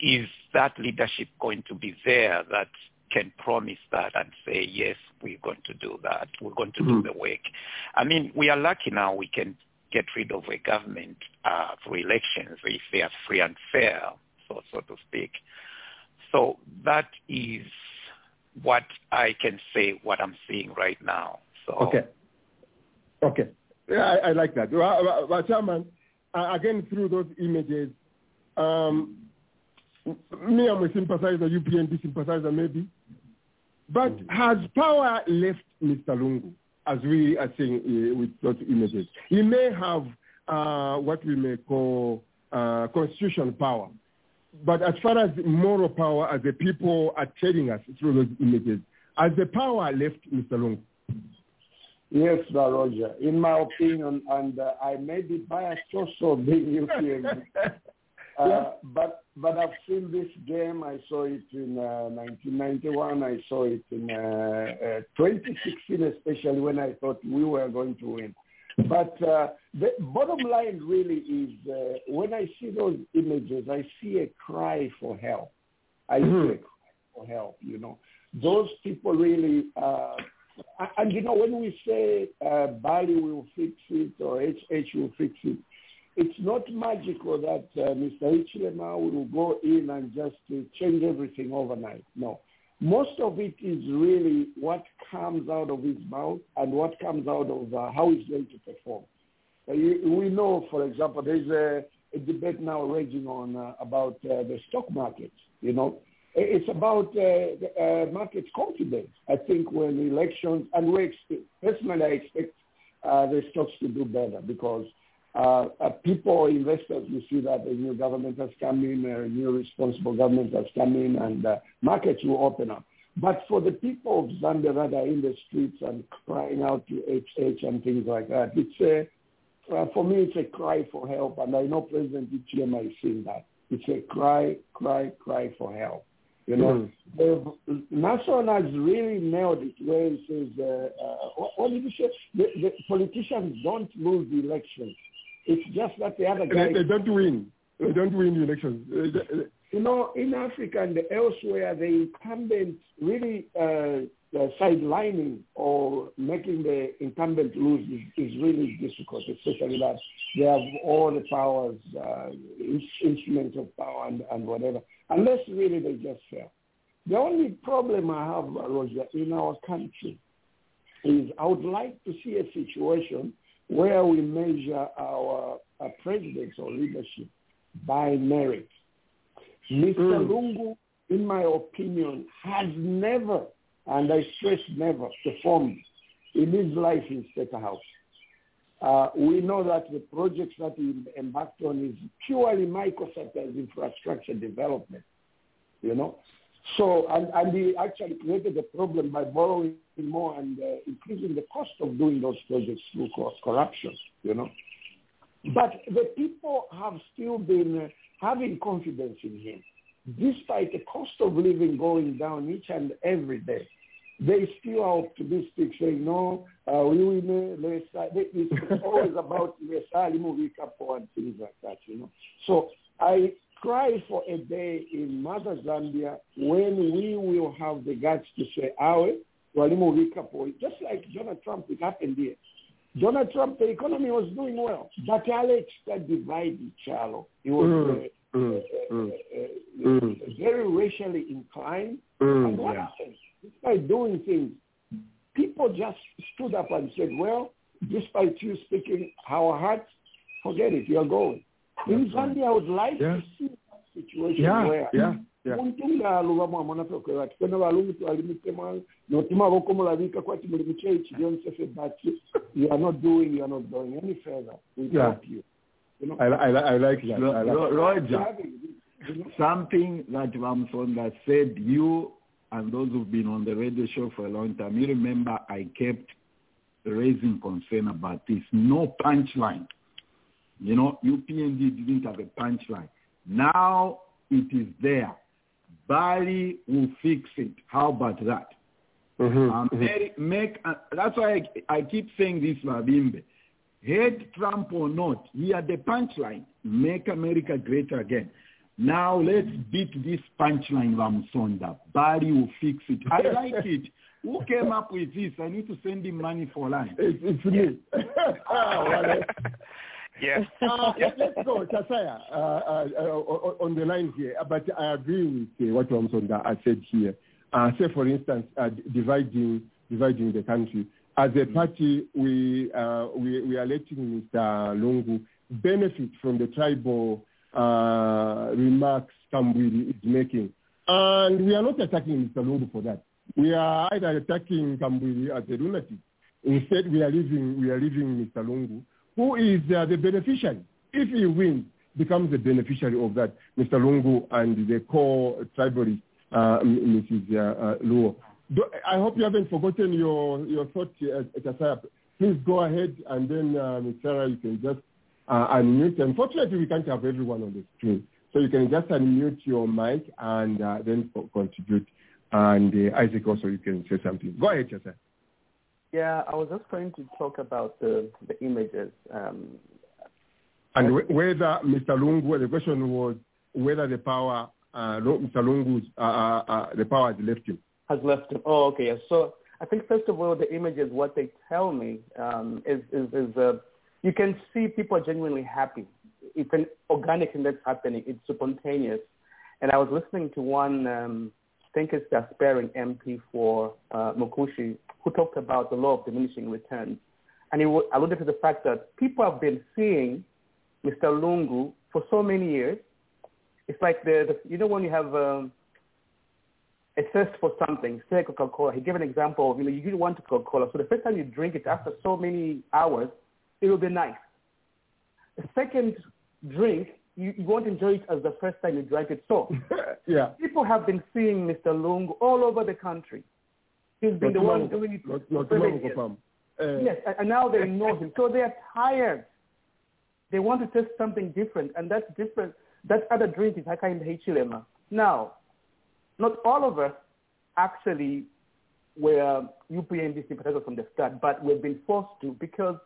is that leadership going to be there that can promise that and say, yes, we're going to do that. We're going to do Mhm. the work. I mean, we are lucky now we can get rid of a government uh, through elections if they are free and fair, so, so to speak. So that is what I can say, what I'm seeing right now. So Okay. Okay. Yeah, I, I like that. Well, well, Chairman, again, through those images, um, me, I'm a sympathizer, UPND sympathizer maybe, but has power left Mr. Lungu, as we are saying uh, with those images? He may have uh, what we may call uh, constitutional power, but as far as moral power, as the people are telling us through those images, has the power left Mr. Lungu? Yes, Sir Roger. In my opinion, and uh, I may be biased also being UPND, (laughs) uh, but but I've seen this game. I saw it in uh, 1991. I saw it in uh, uh, 2016, especially when I thought we were going to win. But uh, the bottom line really is uh, when I see those images, I see a cry for help. I Mhm. cry for help. You know, those people really. Uh, and- and you know, when we say uh, Bali will fix it or HH will fix it, it's not magical that uh, Mr. Hichilema will go in and just uh, change everything overnight. No. Most of it is really what comes out of his mouth and what comes out of uh, how he's going to perform. Uh, we know, for example, there's a, a debate now raging on uh, about uh, the stock markets. You know, it's about the, market confidence. I think when elections, and we expect, personally, I expect the stocks to do better because people, investors, you see that a new government has come in, a new responsible government has come in, and uh, markets will open up. But for the people of Zambia that are in the streets and crying out to HH and things like that, it's a, uh, for me, it's a cry for help, and I know President Hichilema is seeing that. It's a cry, cry, cry for help. You know, the Nason has really nailed it where he says, uh, uh, what, what did he say? The, the politicians don't lose the elections. It's just that the other guy. They, they don't win. They don't win the elections. You know, in Africa and elsewhere, the incumbent really uh, uh, sidelining or making the incumbent lose is, is really difficult, especially that they have all the powers, uh, instruments of power and, and whatever, unless really they just fail. The only problem I have, Roger, in our country is I would like to see a situation where we measure our, our presidents or leadership by merit. Mr. Lungu, in my opinion, has never, and I stress never, performed in his life in State House. Uh, we know that the projects that he embarked on is purely microsectors infrastructure development, you know. So, and, and he actually created a problem by borrowing more and uh, increasing the cost of doing those projects through co- corruption, you know. But the people have still been uh, having confidence in him, despite the cost of living going down each and every day. They still are optimistic, saying, no, uh, we will, uh, it's always about (laughs) and things like that, you know. So I cry for a day in Mother Zambia when we will have the guts to say, Awe, Walimu Vikapo, just like Donald Trump, it happened here. Donald Trump, the economy was doing well, but Alex got divided, Charlo. He was Mm, uh, mm, uh, uh, mm. very racially inclined. And what yeah. happened? Despite doing things, people just stood up and said, well, despite you speaking our hearts, forget it, you're going. In Zambia, I would like Yeah. to see that situation Yeah, where yeah, yeah. muntu ngaaluva mwamona tokwera ati kwena valungu twalimitema notima voko mulavika kwati muli muchechi lyonsefe but you are not doing you are not going any further we Yeah. help you you know I, I, I like that. Ro- I like Ro- Roger, you know? something that Ramsonda said, you and those who've been on the radio show for a long time, you remember I kept raising concern about this. No punchline. You know, UPND didn't have a punchline. Now it is there. Bali will fix it. How about that? Mhm, Um, mhm. make, make uh, that's why I, I keep saying this, Mabimbe. Hate Trump or not, he had the punchline, make America great again. Now let's beat this punchline, Ramsonda. Bali will fix it. I (laughs) like it. Who came up with this? I need to send him money for lunch. It's, it's me. (laughs) Ah, well, (laughs) Yes. (laughs) uh, let- let's go, Chasaya, uh, uh, uh, on the line here. Uh, But I agree with uh, what Ramsonda has said here. Uh, say, for instance, uh, dividing dividing the country. As a party, we uh, we, we are letting Mr. Lungu benefit from the tribal uh, remarks Kambwili is making, and we are not attacking Mr. Lungu for that. We are either attacking Kambwili as a lunatic. Instead, we are leaving we are leaving Mr. Lungu who is uh, the beneficiary. If he wins, becomes the beneficiary of that, Mr. Lungu and the core tribalist, uh, Mrs. Uh, uh, Luo. Do, I hope you haven't forgotten your, your thought, uh. Please go ahead, and then, uh, Ms. Sarah, you can just uh, unmute. Unfortunately, we can't have everyone on the screen. So you can just unmute your mic and uh, then contribute. And uh, Isaac also, you can say something. Go ahead, Chasaya. Yeah, I was just going to talk about the, the images. Um, And wh- whether Mr. Lungu, the question was whether the power uh, Mr. Lungu's, uh, uh, uh, the power has left him. has left him. Oh, okay. So I think first of all, the images, what they tell me um, is, is, is uh, you can see people are genuinely happy. It's an organic thing that's happening. It's spontaneous. And I was listening to one, um, I think it's the aspiring MP for uh, Mkushi, who talked about the law of diminishing returns. And he alluded to the fact that people have been seeing Mr. Lungu for so many years. It's like the, the you know when you have um, a thirst for something, say Coca-Cola. He gave an example of, you know, you really want Coca-Cola. So the first time you drink it after so many hours, it will be nice. The second drink, you, you won't enjoy it as the first time you drank it. So (laughs) yeah. people have been seeing Mr. Lungu all over the country. He's been the one doing it for Not, not seven years. Uh, Yes, and- and now they know him. So they are tired. They want to test something different, and that's different. That other drink is Hakainde Hichilema. Now, not all of us actually were UPND sympathizers from the start, but we've been forced to because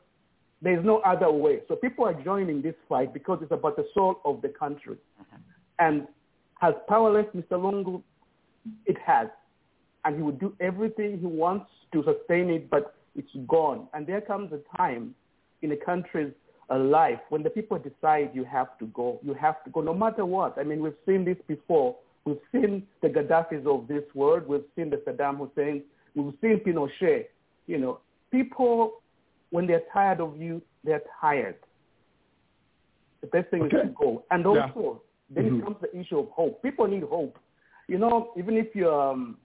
there's no other way. So people are joining this fight because it's about the soul of the country. And has powerless Mr. Lungu? It has. And he would do everything he wants to sustain it, but it's gone. And there comes a time in a country's uh, life when the people decide you have to go. You have to go no matter what. I mean, we've seen this before. We've seen the Gaddafis of this world. We've seen the Saddam Hussein. We've seen Pinochet. You know, people, when they're tired of you, they're tired. The best thing is to go. And Yeah. also, then Mhm. it comes the issue of hope. People need hope. You know, even if you're um,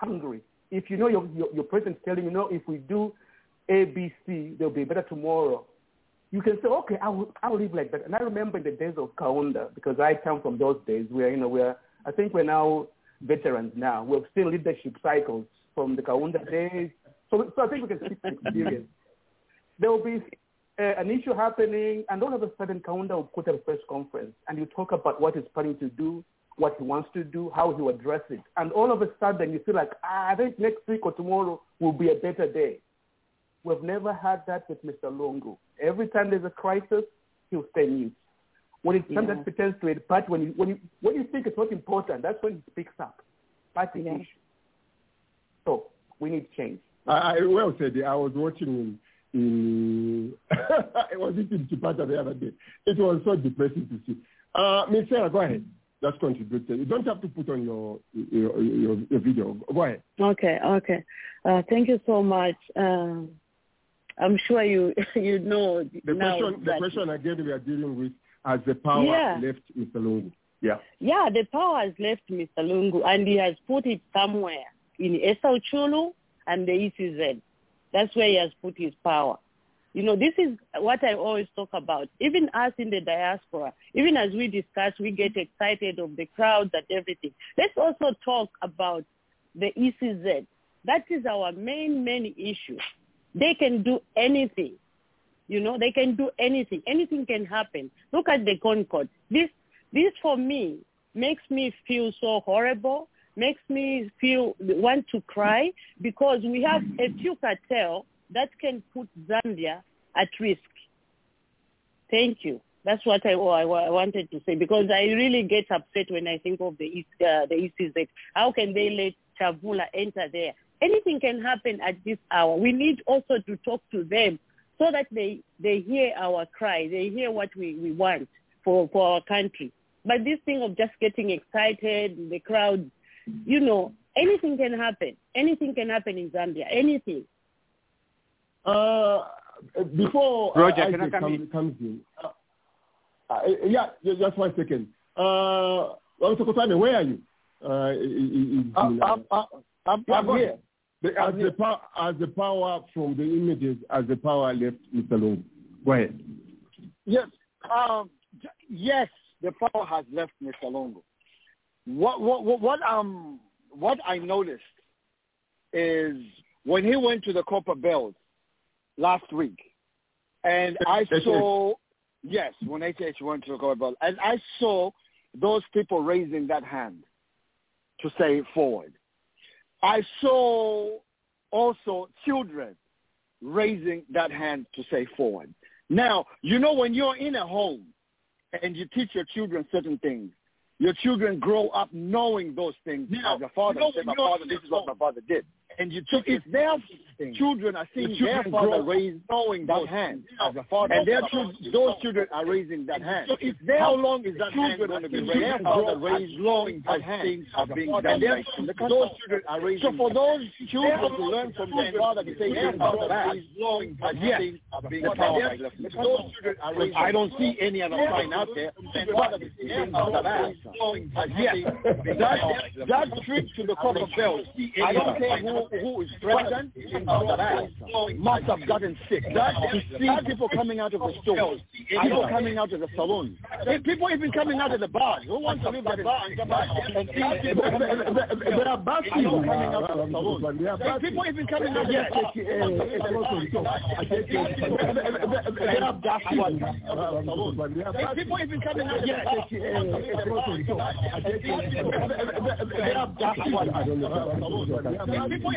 hungry, if you know your, your, your president's telling you, know, if we do A, B, C, there'll be better tomorrow. You can say, okay, I will, I will live like that. And I remember in the days of Kaunda, because I come from those days where, you know, we're, I think we're now veterans now. We've seen leadership cycles from the Kaunda days. So, so I think we can speak from experience. (laughs) There will be uh, an issue happening, and all of a sudden, Kaunda will put a press conference, and you talk about what he's planning to do, what he wants to do, how he will address it. And all of a sudden, you feel like, ah, I think next week or tomorrow will be a better day. We've never had that with Mr. Lungu. Every time there's a crisis, he'll stay mute. When it's something Yeah. that pertains to it, but when you, when, you, when you think it's not important, that's when he speaks up. That's the Yeah. issue. So we need change. I, I well said. I was watching in, in (laughs) I was eating chipata the other day. It was so depressing to see. Uh, Miss Sarah, go ahead. Just contribute. You don't have to put on your your, your, your video. Go ahead. Okay, okay. Uh, thank you so much. Um, I'm sure you (laughs) you know The question, the question again we are dealing with has the power Yeah. left Mr. Lungu? Yeah. Yeah, the power has left Mr. Lungu and he has put it somewhere in Esau Chulu and the ECZ. That's where he has put his power. You know, this is what I always talk about. Even us in the diaspora, even as we discuss, we get excited of the crowds and everything. Let's also talk about the ECZ. That is our main, main issue. They can do anything. You know, they can do anything. Anything can happen. Look at the ConCourt. This, this for me makes me feel so horrible, makes me feel want to cry because we have a few cartel that can put Zambia at risk. Thank you. That's what I, I, I wanted to say because I really get upset when I think of the East, uh, the ECZ. How can they let Chavula enter there? Anything can happen at this hour. We need also to talk to them so that they, they hear our cry. They hear what we, we want for, for our country. But this thing of just getting excited, the crowd, you know, anything can happen. Anything can happen in Zambia. Anything. Uh, before uh, Roger, can I Isaac come comes, in? comes in, uh, uh, yeah, just one second. Uh, Officer Kotane, where are you? Uh, is, is, I'm, I'm, I'm, I'm, Yeah, I'm go here. The, as, the power, as the power from the images, as the power left Mr. Lungu. Go ahead. Yes. Um, yes, the power has left Mr. Lungu. What, what, what, what, um, what I noticed is when he went to the Copper Belt last week, and I saw, yes, when HH went to the Copper and I saw those people raising that hand to say forward. I saw also children raising that hand to say forward. Now, you know when you're in a home and you teach your children certain things, your children grow up knowing those things Now, as a father. you know- say, my father, this is what my father did. And you took if it. their children are seeing The children their father raise that hand as a father, and their children, those children are raising that hand. So their How long is that hand going to be raised? Their father raised knowing that hand things are being being and their, right in the those children are raising. So for those children to learn from their father to say, their father raised knowing as those yes, things are being done their- right in the country. those children are raising. I don't see any other sign out there. Their father to say, their father raised as yes. That, that trip to the Copper Belt, I don't care who, who is president, must have gotten sick. That, see people coming out of the stores, people coming out of the saloons, Hey, people even coming out of the bars. Who wants to leave the bar and come back and see people There are bad people people coming out of the are people even coming out of the bar. eh, eh, There are bad ones out of the saloons. There are Hey, bad people even coming out of the Yes, bar. eh, eh, There are bad ones I out of the saloons. People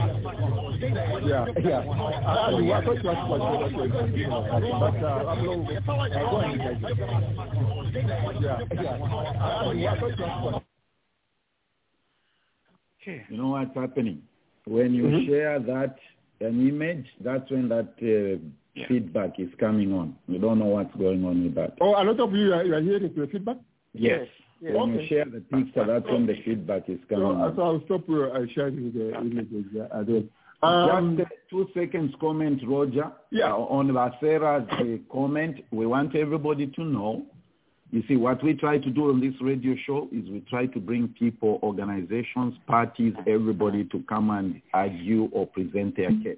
as much. They point to Yeah, yeah. ones. I, I thought you asked what but uh, I'm long. Go ahead. Yeah, yeah. I, I thought you asked what You know what's happening? When you Mhm. share that an image, that's when that uh, feedback is coming on. You don't know what's going on with that. Oh, a lot of you are, you are hearing the feedback? Yes. Yes. When Okay. you share the picture, that's when the feedback is coming So, so I'll stop uh, sharing the images uh, then. Um, Just two seconds comment, Roger. Yeah. Uh, on Vasera's uh, comment, we want everybody to know. You see, what we try to do on this radio show is we try to bring people, organizations, parties, everybody to come and argue or present their case.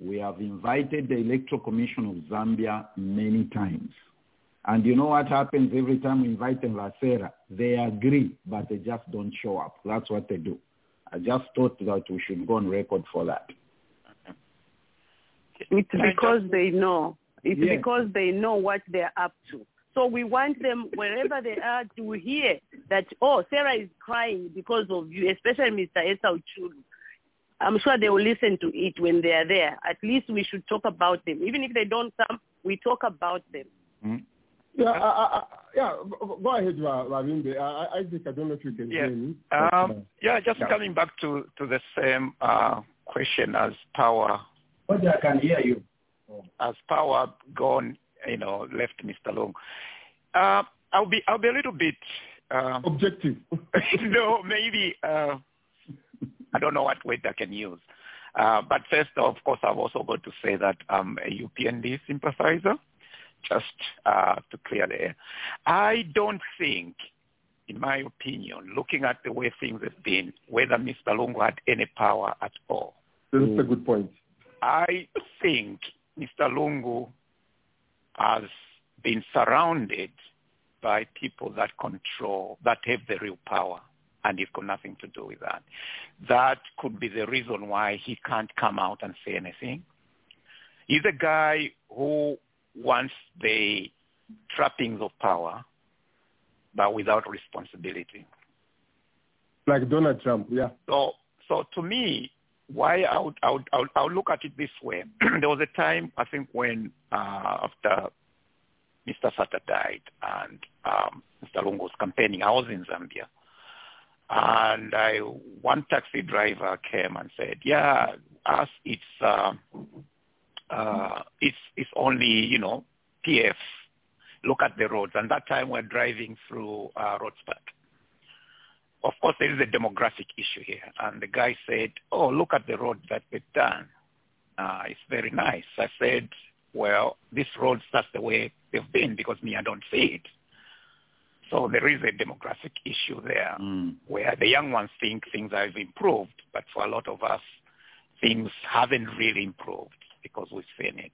We have invited the Electoral Commission of Zambia many times. And you know what happens every time we invite them, Vasera? They agree, but they just don't show up. That's what they do. I just thought that we should go on record for that. It's because they know. It's Yes. because they know what they're up to. So we want them wherever they are to hear that, oh, Sarah is crying because of you, especially Mr. Esau Chulu. I'm sure they will listen to it when they are there. At least we should talk about them. Even if they don't come, we talk about them. Hmm. Yeah, I, I, I- yeah, go go ahead, Ra- Ravinde. I, I Isaac, I don't know if you can Yeah. hear me. but, uh, Um, yeah, just coming back to, to the same uh, question as power. Roger, I can hear you. As power gone, you know, left Mr. Long. Uh, I'll be I'll be a little bit uh, (laughs) objective. no, maybe uh, I don't know what word I can use. Uh, but first, of course, I've also got to say that I'm a UPND sympathizer, just uh, to clear the air. I don't think, in my opinion, looking at the way things have been, whether Mr. Lungu had any power at all. That's a good point. I think Mr. Lungu has been surrounded by people that control, that have the real power, and he's got nothing to do with that. That could be the reason why he can't come out and say anything. He's a guy who wants the trappings of power, but without responsibility. Like Donald Trump, yeah. So, so to me, why I would, I would, I would, I would look at it this way. (clears throat) there was a time, I think, when uh, after Mr. Sata died and um, Mr. Lungu was campaigning, I was in Zambia. And I, one taxi driver came and said, yeah, us, it's, uh, uh, it's, it's only, you know, PF. Look at the roads. And that time we're driving through uh, Roadspot of course, there is a demographic issue here. And the guy said, oh, look at the road that they've done. Uh, it's very nice. I said, well, this roads, that's the way they've been because me, I don't see it. So there is a demographic issue there where the young ones think things have improved, but for a lot of us, things haven't really improved because we've seen it.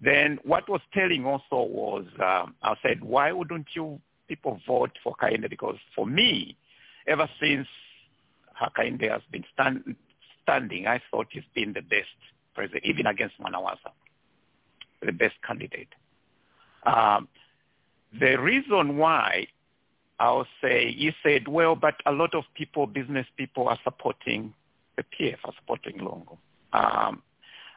Then what was telling also was, um, I said, why wouldn't you people vote for Hakainde because for me, ever since Hakainde has been stand, standing, I thought he's been the best president, even against Mwanawasa, the best candidate. Um, the reason why I'll say, you said, well, but a lot of people, business people are supporting the PF, are supporting Lungu. Um,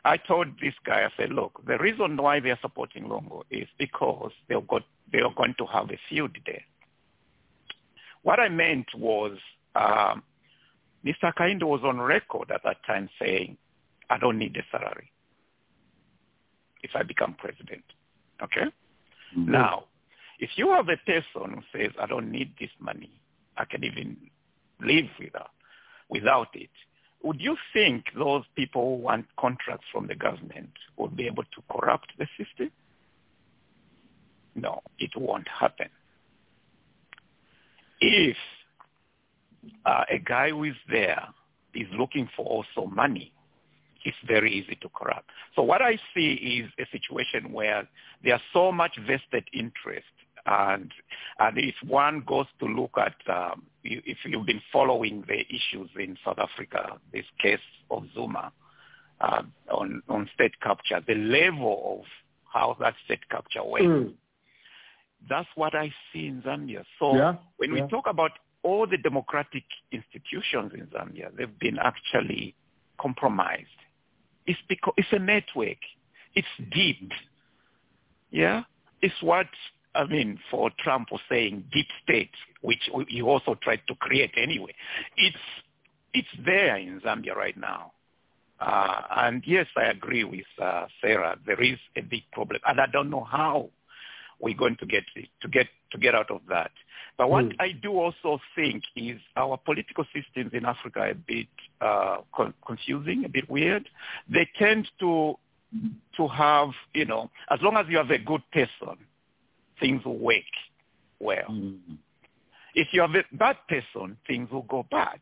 I told this guy, I said, look, the reason why they're supporting Lungu is because they've got, they are going to have a feud there. What I meant was um, Mr. Kind was on record at that time saying, I don't need a salary if I become president. Okay? Mm-hmm. Now, if you have a person who says, I don't need this money, I can even live without, without it, would you think those people who want contracts from the government would be able to corrupt the system? No, it won't happen. If uh, a guy who is there is looking for also money, it's very easy to corrupt. So what I see is a situation where there's so much vested interest and and if one goes to look at um, if you've been following the issues in South Africa, this case of Zuma uh, on on state capture, the level of how that state capture went. Mm. That's what I see in Zambia. So yeah, when yeah. we talk about all the democratic institutions in Zambia, they've been actually compromised. It's because it's a network. It's deep. Yeah, it's what I mean, for Trump was saying deep state, which he also tried to create anyway. It's it's there in Zambia right now. Uh, and yes, I agree with uh, Sarah. There is a big problem, and I don't know how we're going to get to get to get out of that. But what mm. I do also think is our political systems in Africa are a bit uh, con- confusing, a bit weird. They tend to to have, you know, as long as you have a good person, things will work well. Mm-hmm. If you have a bad person, things will go bad.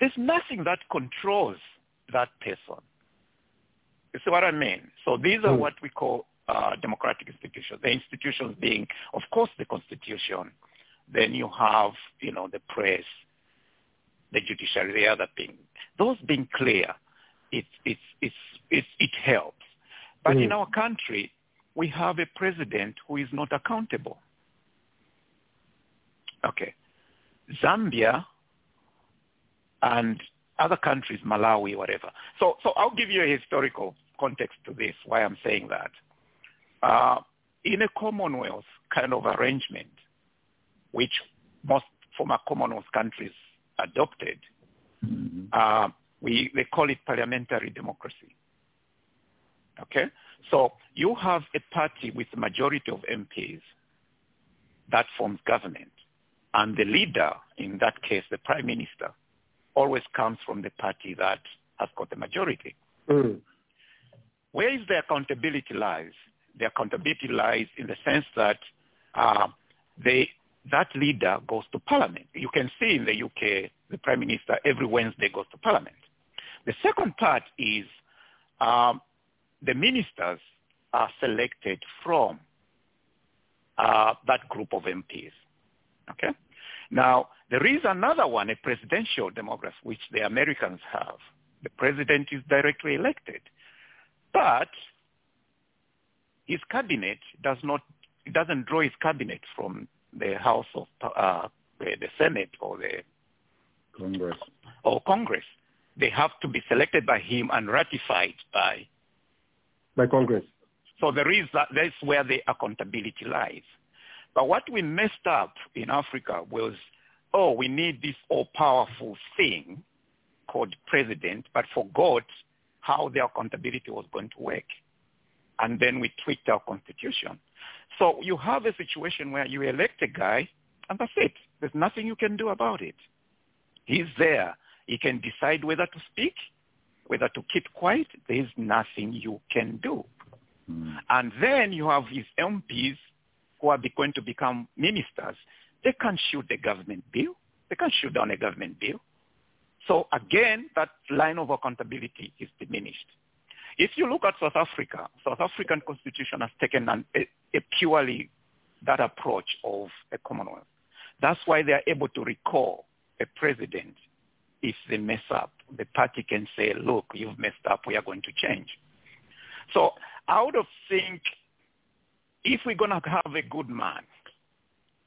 There's nothing that controls that person. You see what I mean? So these are Mm. what we call uh, democratic institutions. The institutions being, of course, the Constitution. Then you have, you know, the press, the judiciary, the other thing. Those being clear, it, it's, it's, it helps. But in Mm. our country, we have a president who is not accountable. Okay. Zambia and other countries, Malawi, whatever. So, so I'll give you a historical context to this, why I'm saying that. Uh, in a Commonwealth kind of arrangement, which most former Commonwealth countries adopted, Mm-hmm. uh, we, they call it parliamentary democracy. Okay? So you have a party with the majority of MPs that forms government. And the leader, in that case, the prime minister, always comes from the party that has got the majority. Mm. Where is the accountability lies? The accountability lies in the sense that uh, they, that leader goes to parliament. You can see in the UK, the prime minister every Wednesday goes to parliament. The second part is um, the ministers are selected from uh, that group of MPs. Okay? Now, there is another one, a presidential democracy, which the Americans have. The president is directly elected. But his cabinet does not, it doesn't draw his cabinet from the House of, uh, the, the Senate or the Congress. or Congress. They have to be selected by him and ratified by By Congress. so there is that, that's where the accountability lies. But what we messed up in Africa was, oh, we need this all-powerful thing called president, but forgot how the accountability was going to work. And then we tweaked our constitution. So you have a situation where you elect a guy, and that's it. There's nothing you can do about it. He's there. He can decide whether to speak, whether to keep quiet. There's nothing you can do. Mm. And then you have his MPs who are going to become ministers. They can't shoot the government bill. They can't shoot down a government bill. So again, that line of accountability is diminished. If you look at South Africa, South African constitution has taken an, a, a purely that approach of a Commonwealth. That's why they are able to recall a president if they mess up. The party can say, look, you've messed up, we are going to change. So I would think if we're going to have a good man,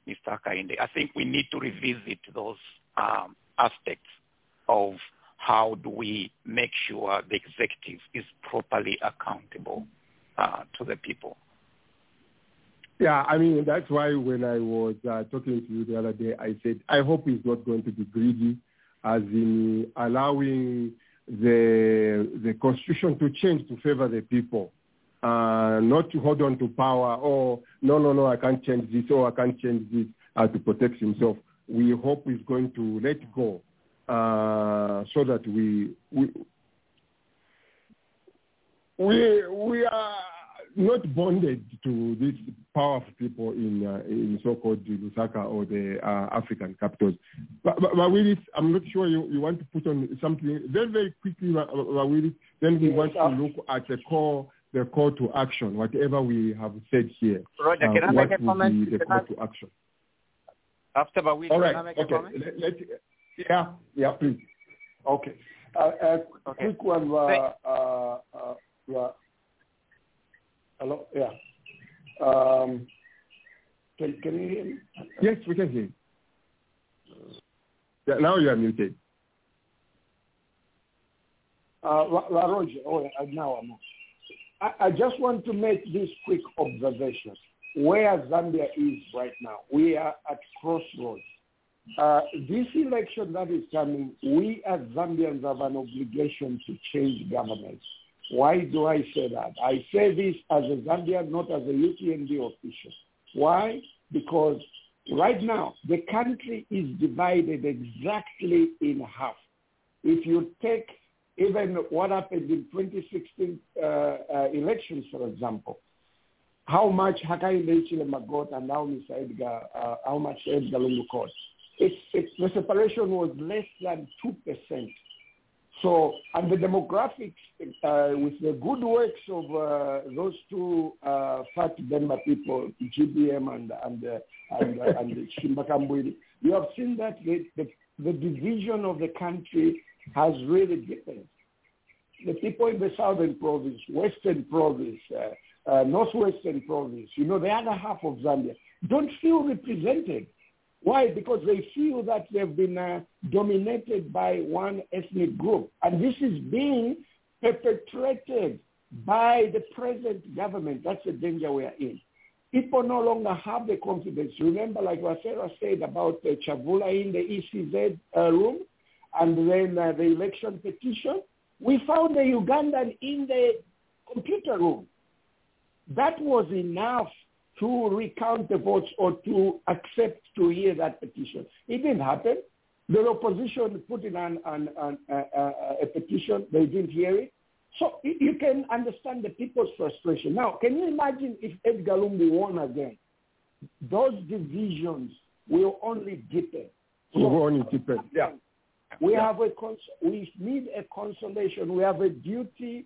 Mr. Kainde, I think we need to revisit those um, aspects of how do we make sure the executive is properly accountable uh, to the people. Yeah, I mean, that's why when I was uh, talking to you the other day, I said, I hope he's not going to be greedy, as in allowing the, the constitution to change to favor the people, uh, not to hold on to power, or no, no, no, I can't change this, or I can't change this, uh, to protect himself. We hope he's going to let go uh, so that we, we, we, we are not bonded to these powerful people in uh, in so-called Lusaka or the uh, African capitals. But, but, but Willis, I'm not sure you, you want to put on something very very quickly, Willis. Then we want to look at the call the call to action, whatever we have said here. Roger, can uh, I what make a comment? be the call to action? After Bawili, All can. I make Okay. a comment? Let, let, yeah. Yeah. Please. Okay. Uh, a quick one. Uh, uh, uh, yeah. Hello? Yeah. Um, can, can you hear me? Yes, we can hear. you. Yeah, now you are muted. Uh, Roger, oh, now I'm on. I, I just want to make this quick observation. Where Zambia is right now, we are at crossroads. Uh, this election that is coming, we as Zambians have an obligation to change governance. Why do I say that? I say this as a Zambian, not as a UPND official. Why? Because right now, the country is divided exactly in half. If you take even what happened in 2016 uh, uh, elections, for example, how much Hakainde Hichilema got and how. Edgar, uh, how much Edgar Lungu it's, the separation was less than 2%. So, and the demographics uh, with the good works of uh, those two uh, fat Denver people, GBM and and uh, and, uh, and you have seen that the, the the division of the country has really deepened. The people in the southern province, western province, uh, uh, northwestern province, you know, the other half of Zambia, don't feel represented. Why? Because they feel that they've been uh, dominated by one ethnic group. And this is being perpetrated by the present government. That's the danger we are in. People no longer have the confidence. Remember, like Wasera said about uh, Chavula in the ECZ uh, room and then uh, the election petition. We found the Ugandan in the computer room. That was enough to recount the votes or to accept to hear that petition. It didn't happen. The opposition put in an, an, an, uh, uh, a petition. They didn't hear it. So you can understand the people's frustration. Now, can you imagine if Edgar Lumbi won again? Those divisions will only deepen. We will only deepen. Yeah. We have a cons- we need a consolation. We have a duty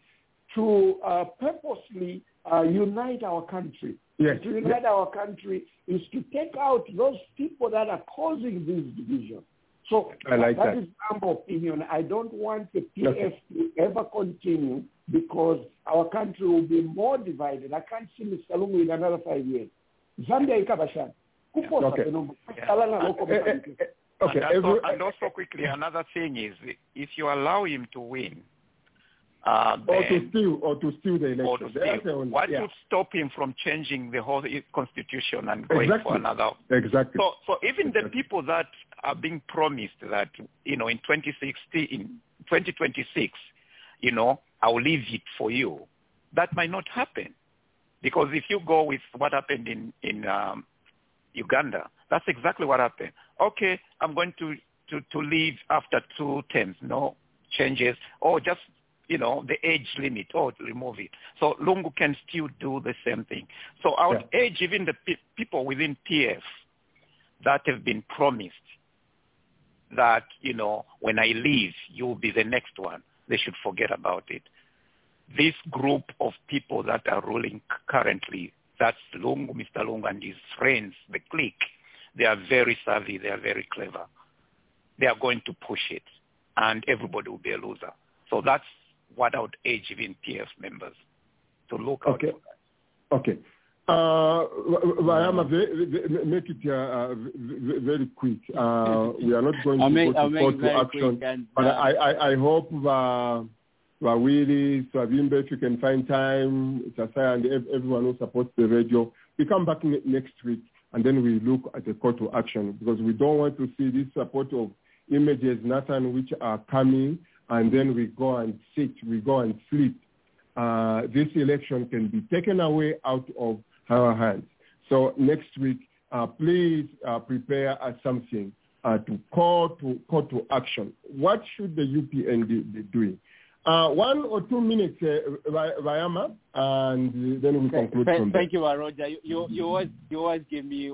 to uh, purposely uh, unite our country. Yes. To unite our country is to take out those people that are causing this division. So I like that. that is my opinion. I don't want the PF Okay. to ever continue because our country will be more divided. I can't see Mr. Lungu in another five years. Zambia ikabashana. Kuposa Okay. peno- kusalana huko Mozambique. Okay. And, also, and also quickly, another thing is if you allow him to win, uh, or to steal or to steal the election. or to steal, what yeah. would stop him from changing the whole constitution and going Exactly. for another? Exactly. So, so even the people that are being promised that, you know, in 2016, in 2026, you know, I'll leave it for you, that might not happen. Because if you go with what happened in, in um, Uganda, that's exactly what happened. Okay, I'm going to, to, to leave after two terms, no changes, or just, you know, the age limit, oh, or remove it. So Lungu can still do the same thing. So I would urge even the pe- people within PF that have been promised that, you know, when I leave, you'll be the next one. They should forget about it. This group of people that are ruling currently That's Lungu, Mr. Lungu and his friends, the clique. They are very savvy. They are very clever. They are going to push it, and everybody will be a loser. So that's what I would even PF members to look out Okay. for that. Okay. Uh, Vayama, ve- ve- make it uh, very quick. Uh, we are not going to I'll make- go to call to action, quick and, but uh, I, I, I hope uh, Wawili, Swavimbe, if you can find time, Chasaya and everyone who supports the radio, we come back ne- next week and then we look at the call to action because we don't want to see this support of images, Nathan, which are coming and then we go and sit, we go and sleep. Uh, this election can be taken away out of our hands. So next week, uh, please uh, prepare something uh, to call to call to action. What should the UPN be, be doing? Uh, one or two minutes, uh, Vai- and then we conclude Thank, thank you, Roger. You, you, you always you always give me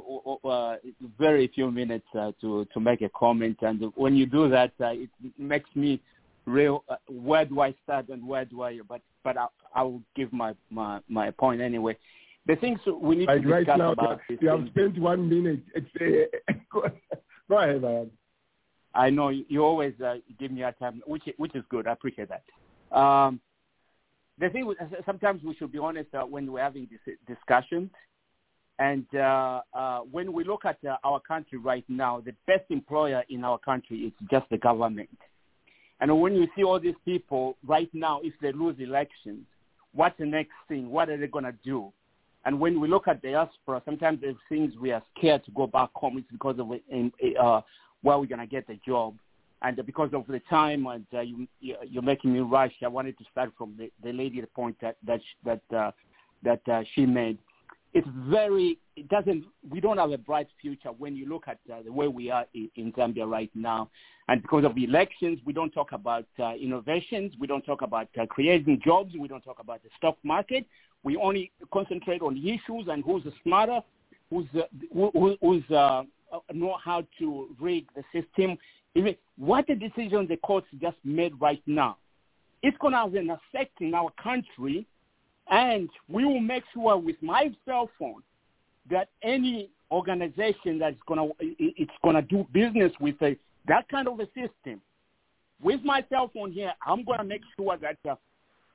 very few minutes uh, to to make a comment, and when you do that, uh, it makes me real. Uh, where do I start and where do I? But but I, I will give my, my my point anyway. The things we need Like to right discuss now, about this you have thing- spent one minute. (laughs) Uh, (laughs) go ahead, Vayama. I know you always uh, give me a time, which which is good. I appreciate that. Um, the thing, with, sometimes we should be honest uh, when we're having this discussions. And uh, uh, when we look at uh, our country right now, the best employer in our country is just the government. And when you see all these people right now, if they lose elections, what's the next thing? What are they going to do? And when we look at diaspora, sometimes there's things we are scared to go back home. It's because of uh, where we're going to get the job. And because of the time and uh, you, you're making me rush, I wanted to start from the, the lady, point that that that uh, that uh, she made. It's very. It doesn't. We don't have a bright future when you look at uh, the way we are in, in Zambia right now. And because of elections, we don't talk about uh, innovations. We don't talk about uh, creating jobs. We don't talk about the stock market. We only concentrate on issues and who's smarter, who's uh, who, who's uh, know how to rig the system. Even what the decision the courts just made right now, it's going to have an effect in our country, and we will make sure with my cell phone that any organization that's going to it's going to do business with a, that kind of a system, with my cell phone here, I'm going to make sure that uh,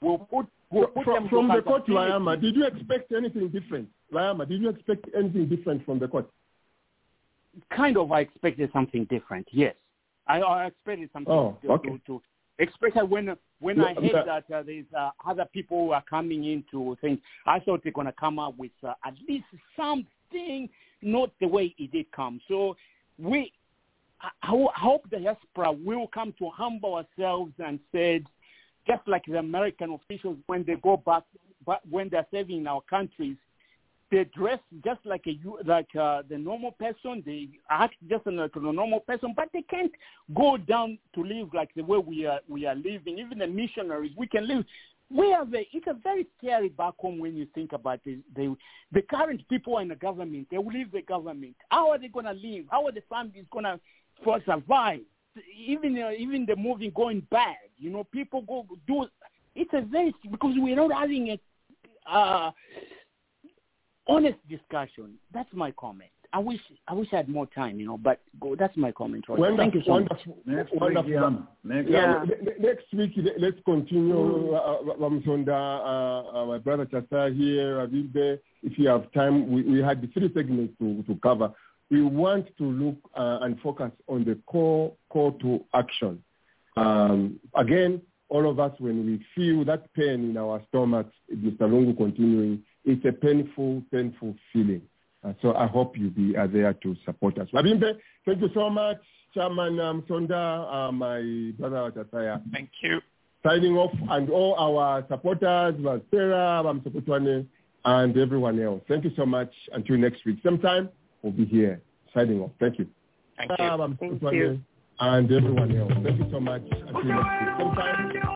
we'll put we'll put from, them from the court. Vayama, did you expect anything different? Vayama, did you expect anything different from the court? kind of I expected something different. Yes, I, I expected something Oh, to, okay. to, to especially when when I heard that uh, there's uh, other people who are coming into things. I thought they're gonna come up with uh, at least something, not the way it did come. So we, I, I I hope the diaspora will come to humble ourselves and said, just like the American officials when they go back, but when they're serving in our countries, they dress just like a like uh, the normal person. They act just like a normal person, but they can't go down to live like the way we are we are living. Even the missionaries, we can live. We have a, it's a very scary back home when you think about it. The, the current people in the government, they will leave the government. How are they going to live? How are the families going to survive? Even uh, even the moving going bad. You know, people go do. It's a very because we're not having a. Uh, honest discussion. That's my comment. I wish I wish I had more time, you know, but go, that's my comment. Roger. Wonderful, Thank you so much. wonderful, Next week, wonderful. yeah. Next Yeah, week. ne- ne- next week, let's continue. Uh, uh, Ramsonda, uh, uh, my brother Chasa here, Avilde. If you have time, we, we had the three segments to, to cover. We want to look uh, and focus on the core call to action. Um, again, all of us, when we feel that pain in our stomachs, Mr. Lungu continuing, it's a painful, painful feeling. Uh, so I hope you be are there to support us. Wabimbe, thank you so much. Chairman um, Sonda, uh, my brother Chasaya. Thank you. Signing off, and all our supporters, Vasera, Bamsokotwane, and everyone else. Thank you so much. Until next week. Same time, we'll be here. Signing off. Thank you. Thank you. Bamsokotwane And everyone else. Thank you so much. Until next week. Same time.